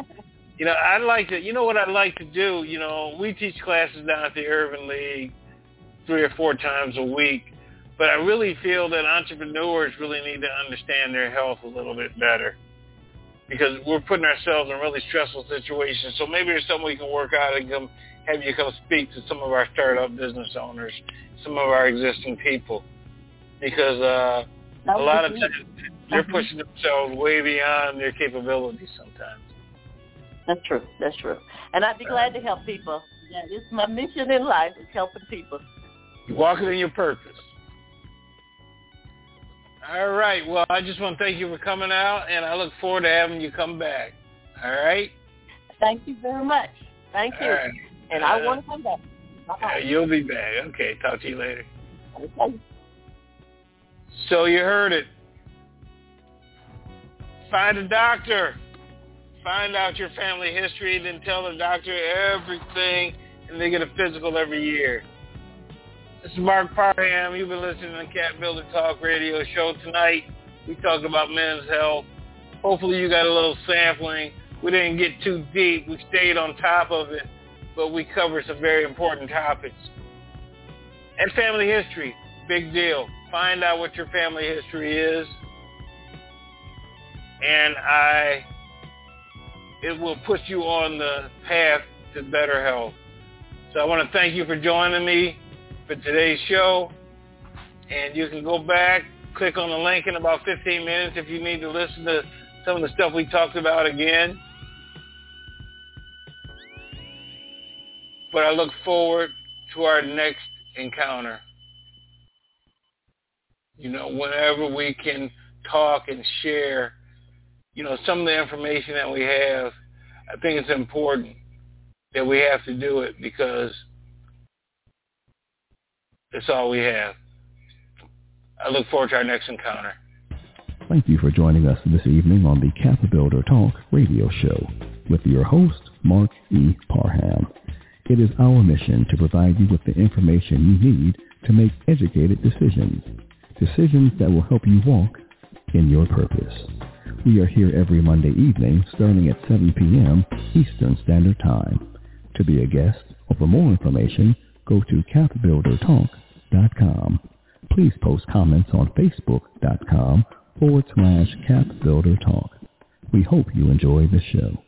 you know I'd like to. You know what I'd like to do. You know, we teach classes down at the Urban League three or four times a week, but I really feel that entrepreneurs really need to understand their health a little bit better because we're putting ourselves in really stressful situations. So maybe there's something we can work out and come have you come speak to some of our startup business owners, some of our existing people, because uh, a lot of times they're pushing themselves way beyond their capabilities sometimes. That's true. That's true. And I'd be glad to help people. That is my mission in life is helping people. You're walking in your purpose. All right. Well, I just want to thank you for coming out, and I look forward to having you come back. All right. Thank you very much. Thank you. All right. And I Uh, want to come back. Uh, you'll be back. Okay. Talk to you later. Okay. So you heard it. Find a doctor. Find out your family history, then tell the doctor everything, and they get a physical every year. This is Marc Parham. You've been listening to the Cap Builder Talk Radio Show tonight. We talked about men's health. Hopefully you got a little sampling. We didn't get too deep. We stayed on top of it, but we cover some very important topics. And family history, big deal. Find out what your family history is. And I, it will put you on the path to better health. So I want to thank you for joining me for today's show. And you can go back, click on the link in about 15 minutes if you need to listen to some of the stuff we talked about again. But I look forward to our next encounter. You know, whenever we can talk and share, you know, some of the information that we have, I think it's important that we have to do it because it's all we have. I look forward to our next encounter. Thank you for joining us this evening on the Cap Builder Talk radio show. with your host, Marc E. Parham. It is our mission to provide you with the information you need to make educated decisions, decisions that will help you walk in your purpose. We are here every Monday evening starting at 7 p.m. Eastern Standard Time. To be a guest or for more information, go to capbuildertalk.com. Please post comments on facebook.com forward slash capbuildertalk. We hope you enjoy the show.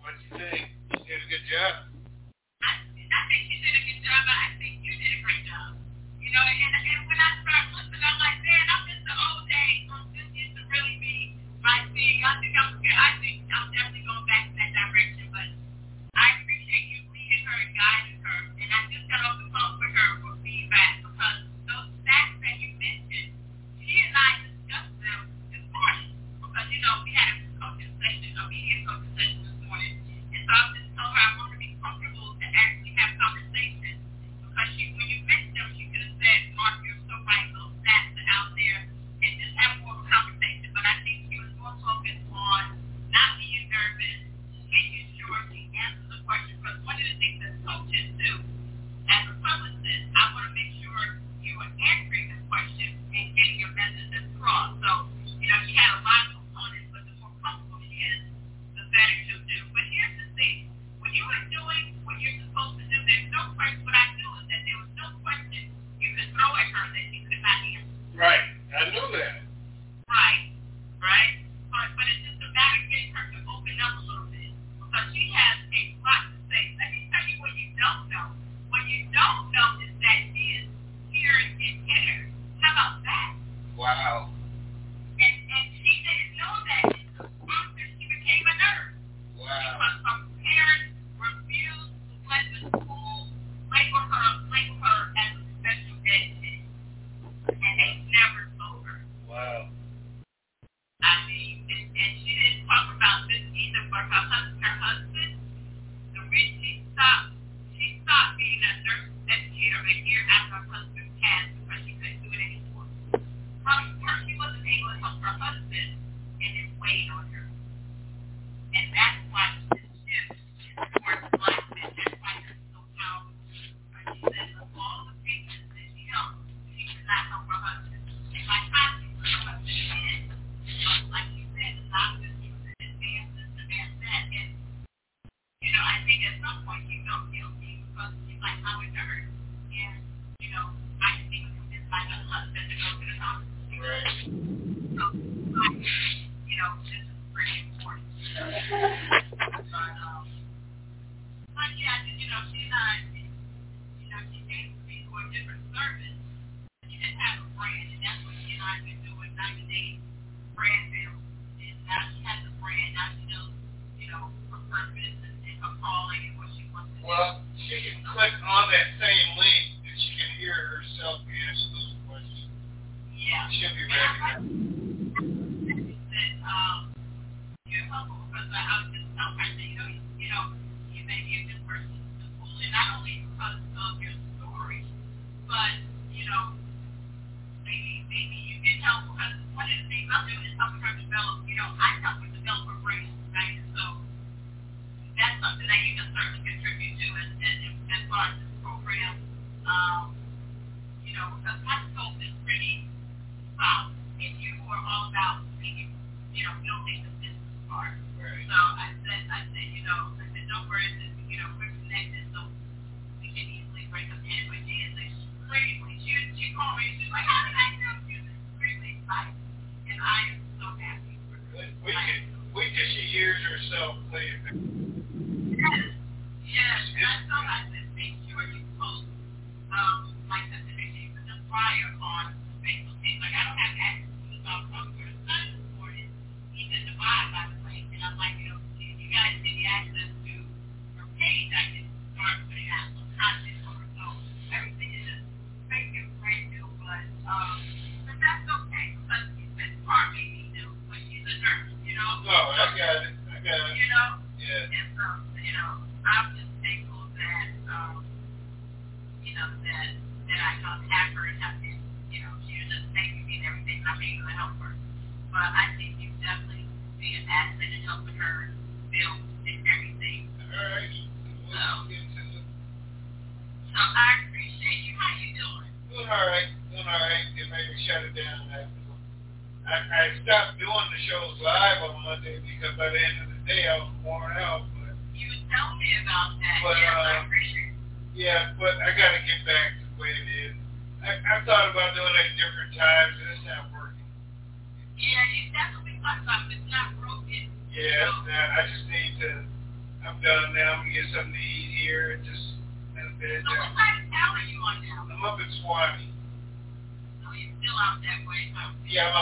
What do you think? You did a good job.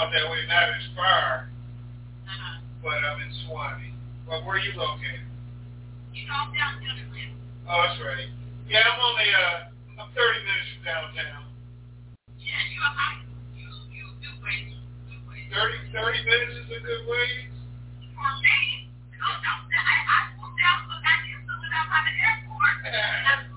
out that way, not as far, uh-huh. but I'm in Suwannee. But where are you located? You know, I'm down Centerland. Oh, that's right. Yeah, I'm only, uh, I'm 30 minutes from downtown. Yeah, you are high. You, you a good way. 30, 30 minutes is a good way? For me? Because I'm, I, I moved down but I used to live out by the airport. *laughs*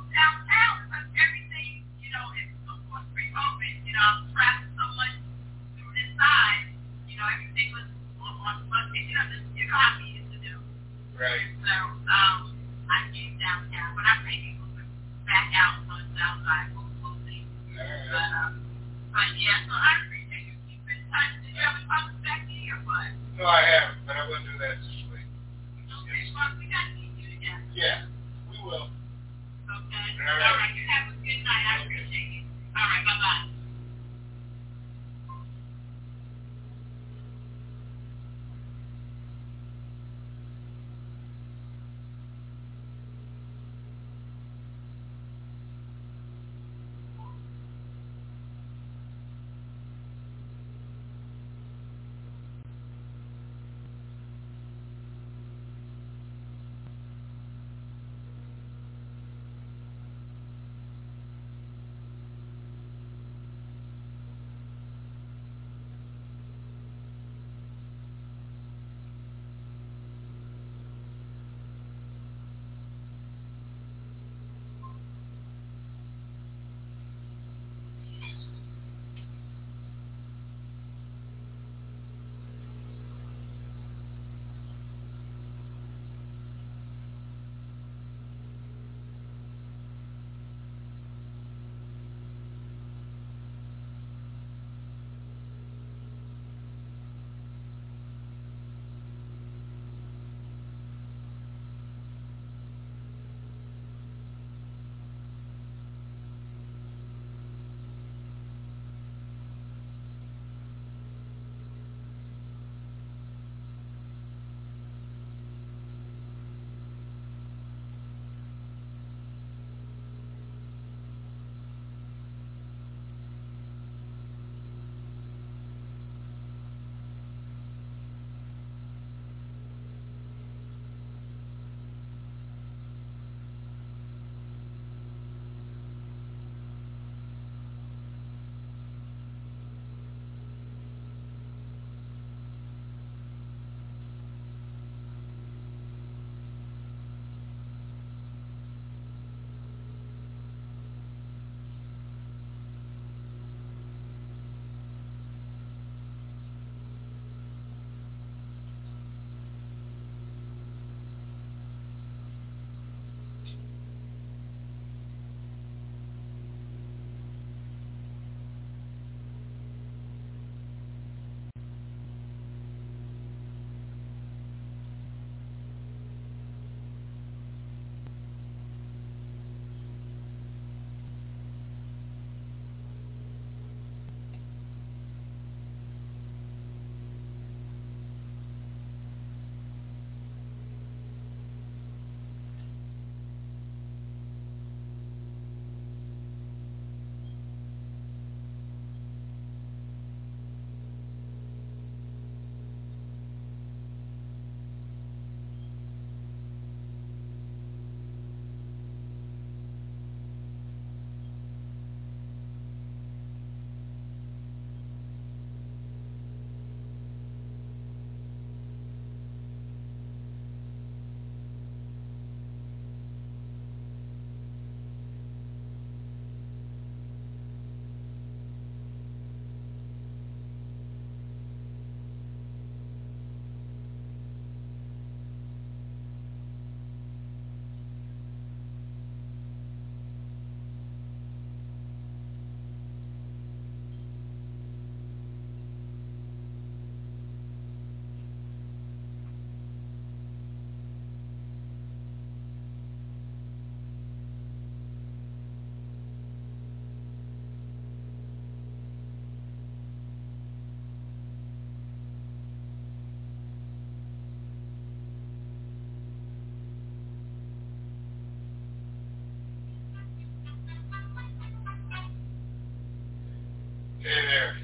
in there.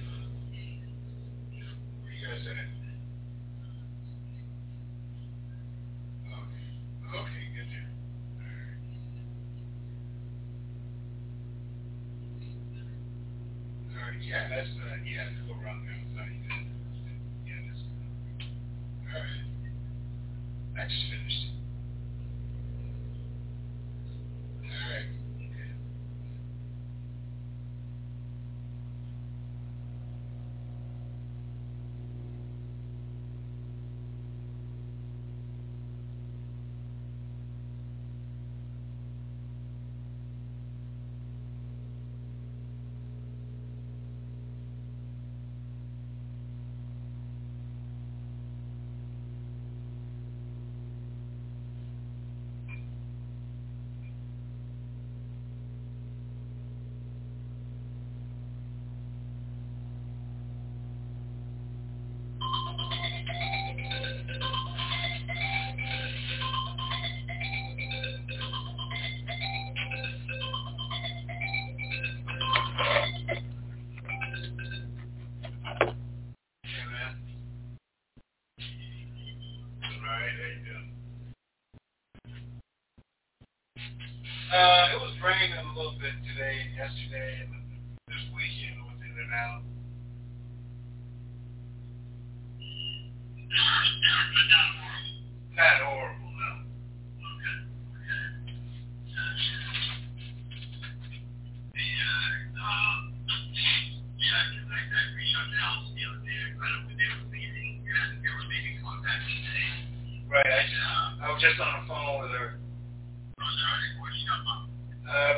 today and yesterday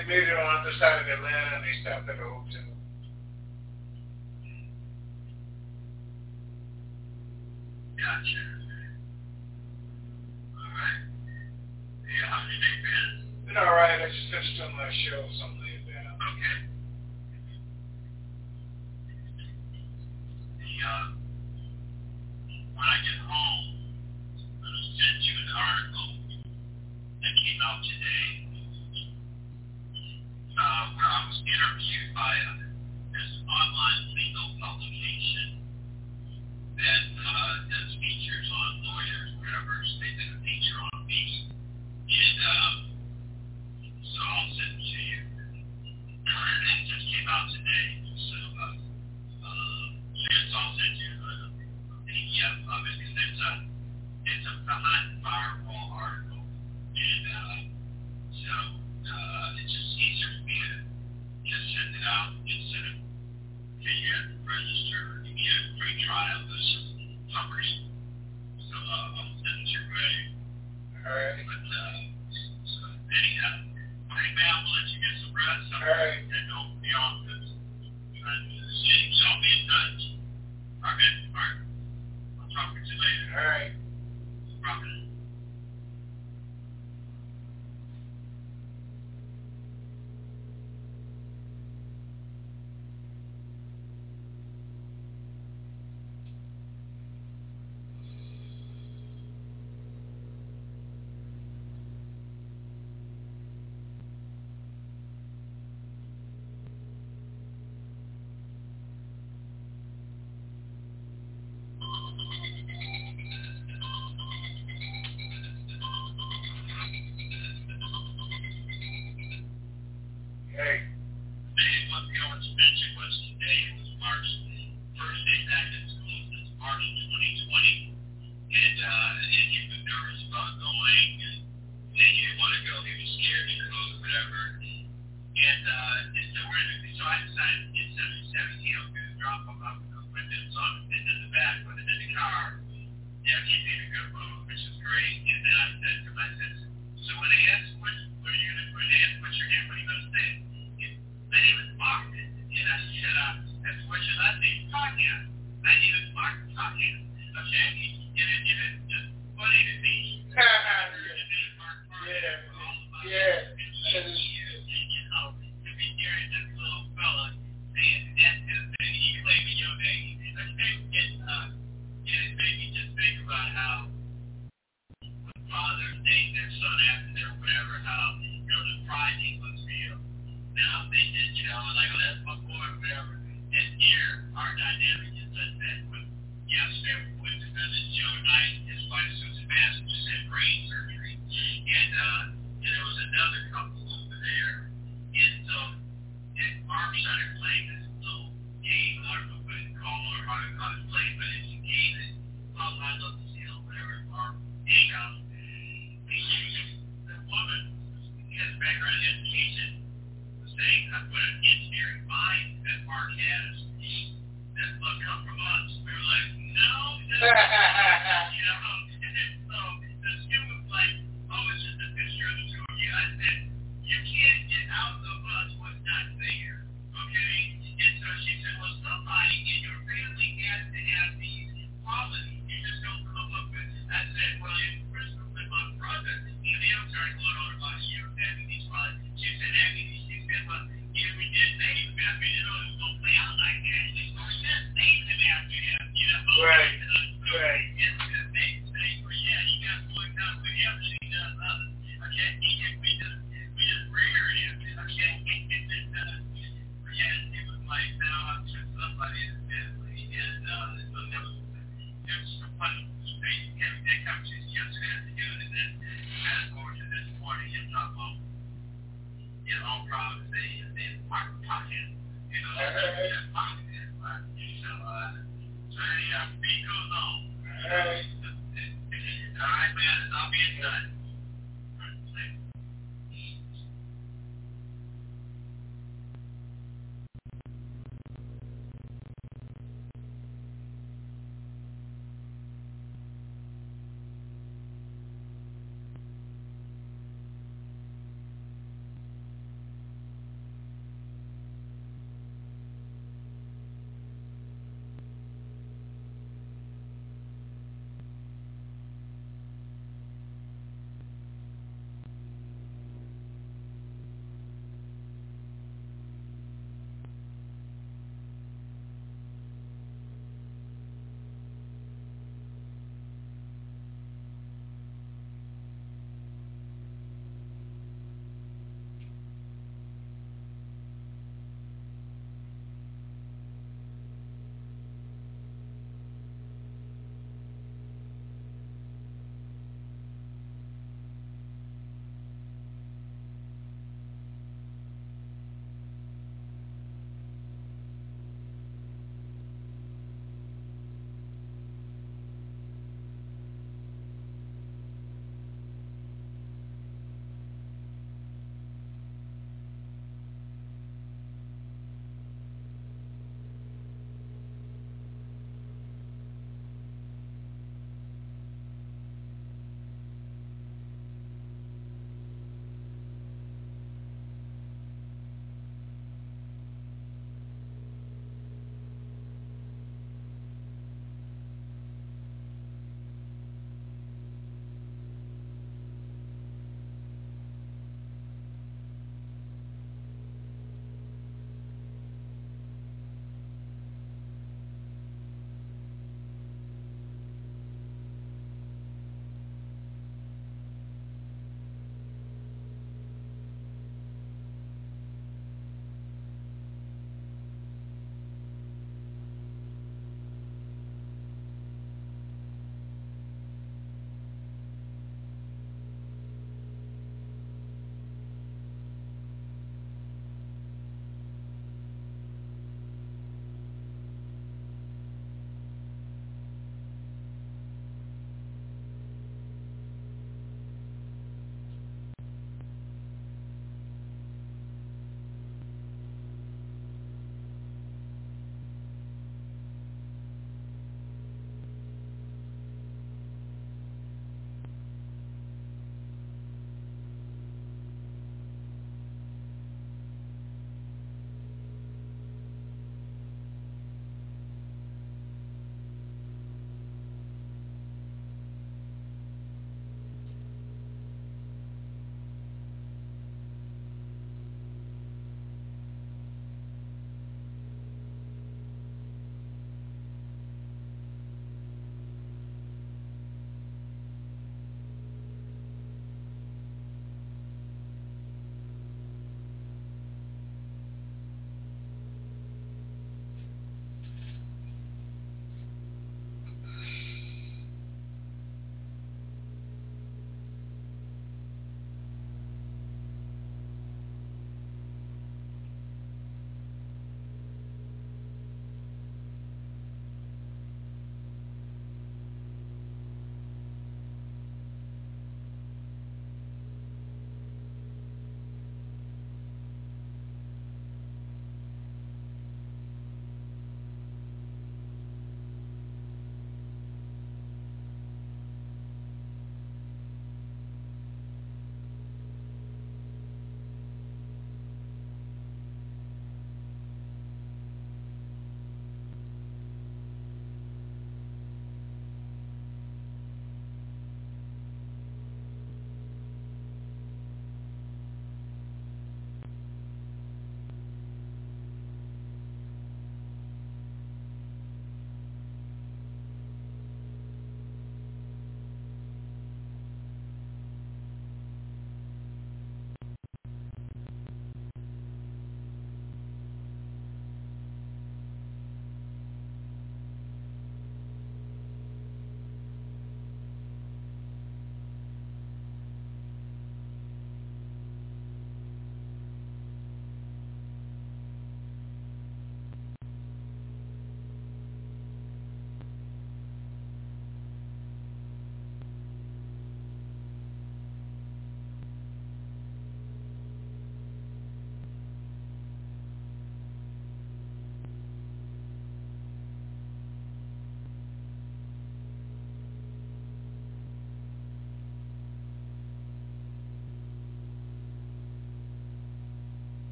they made it on the side of Atlanta and they stopped at a hotel. Gotcha. All right. Yeah, how's your day been? Been all right. I just finished on my show or something. patient was saying, I put an engineering mind that Marc has that must come from us. We were like, no, no.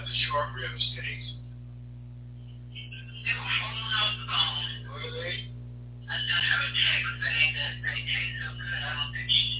got the short rib steak. They were holding on the bone. Were they? I sent have a text saying that they taste so good, I don't think she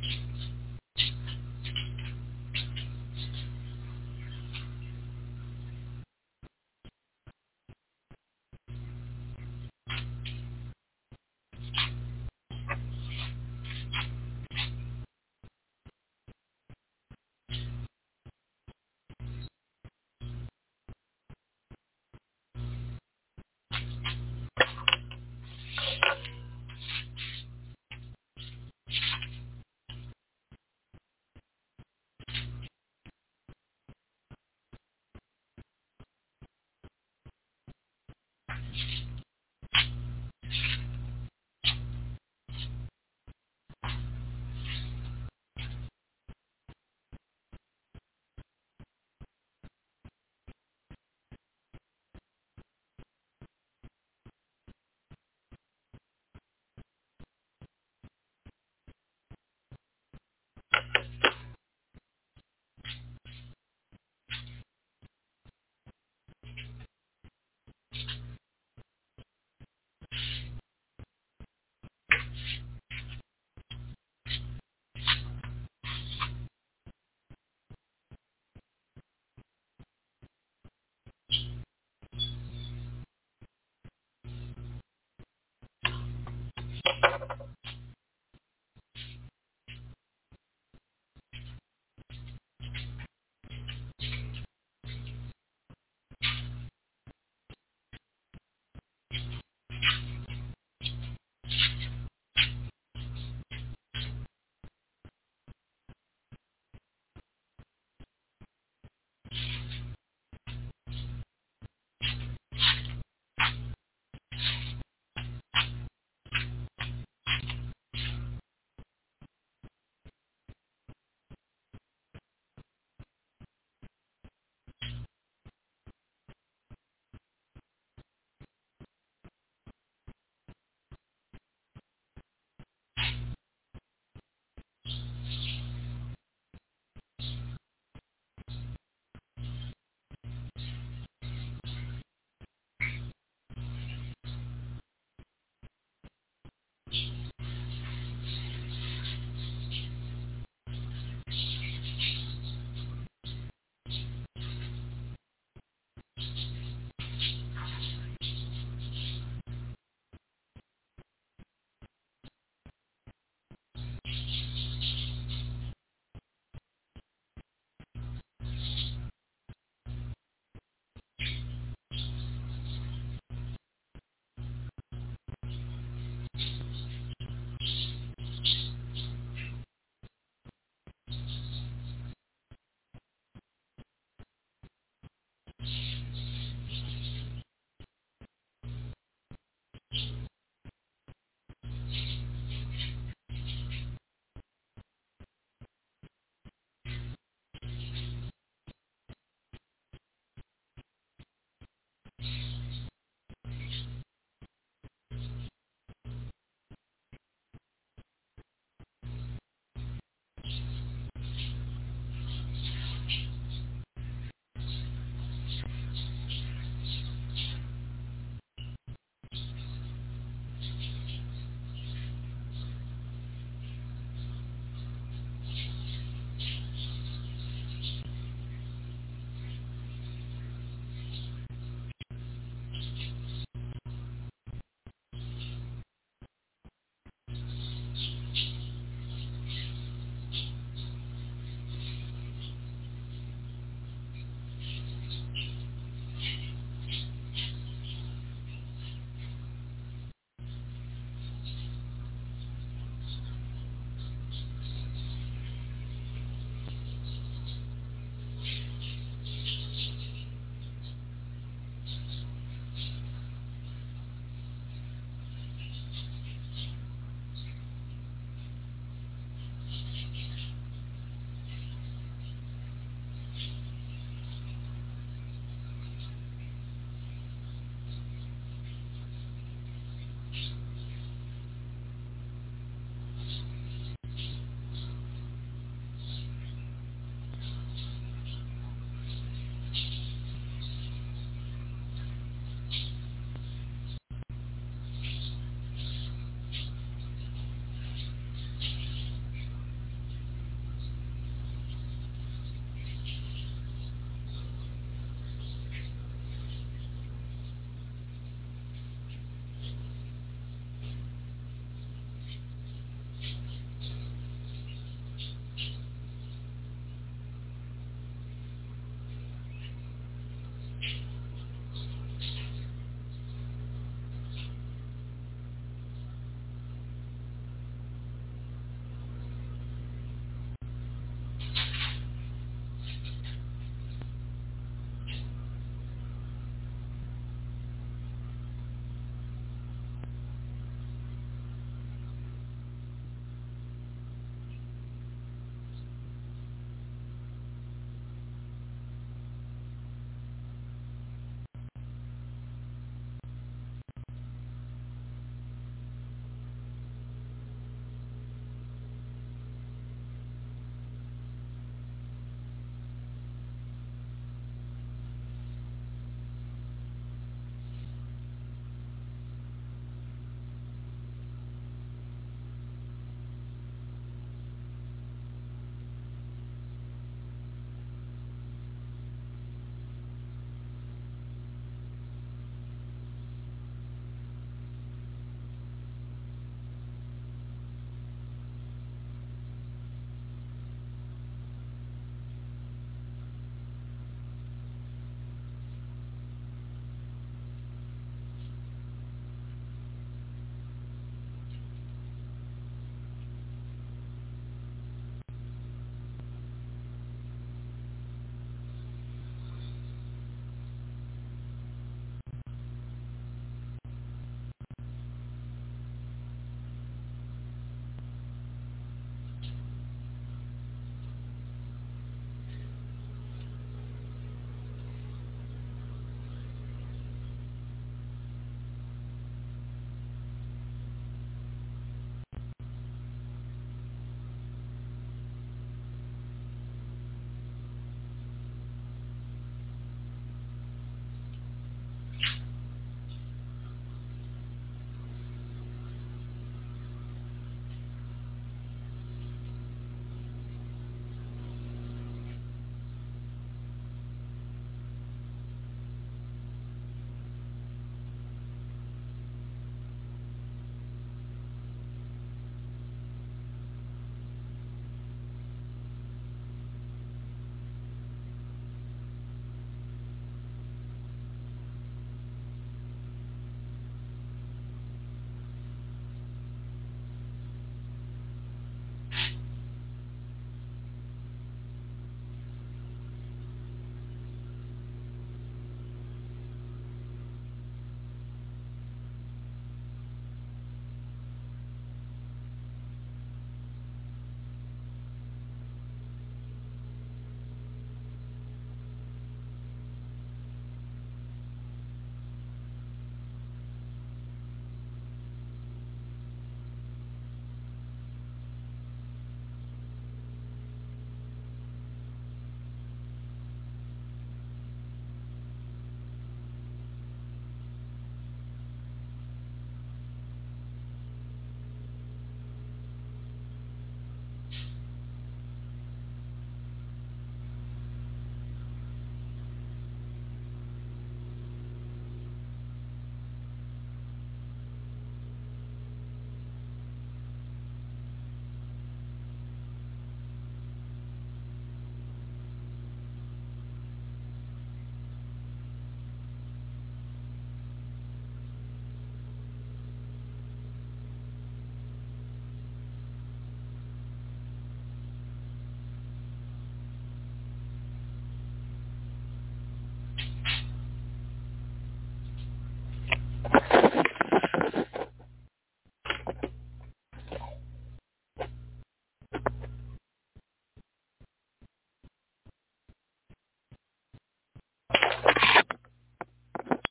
questions.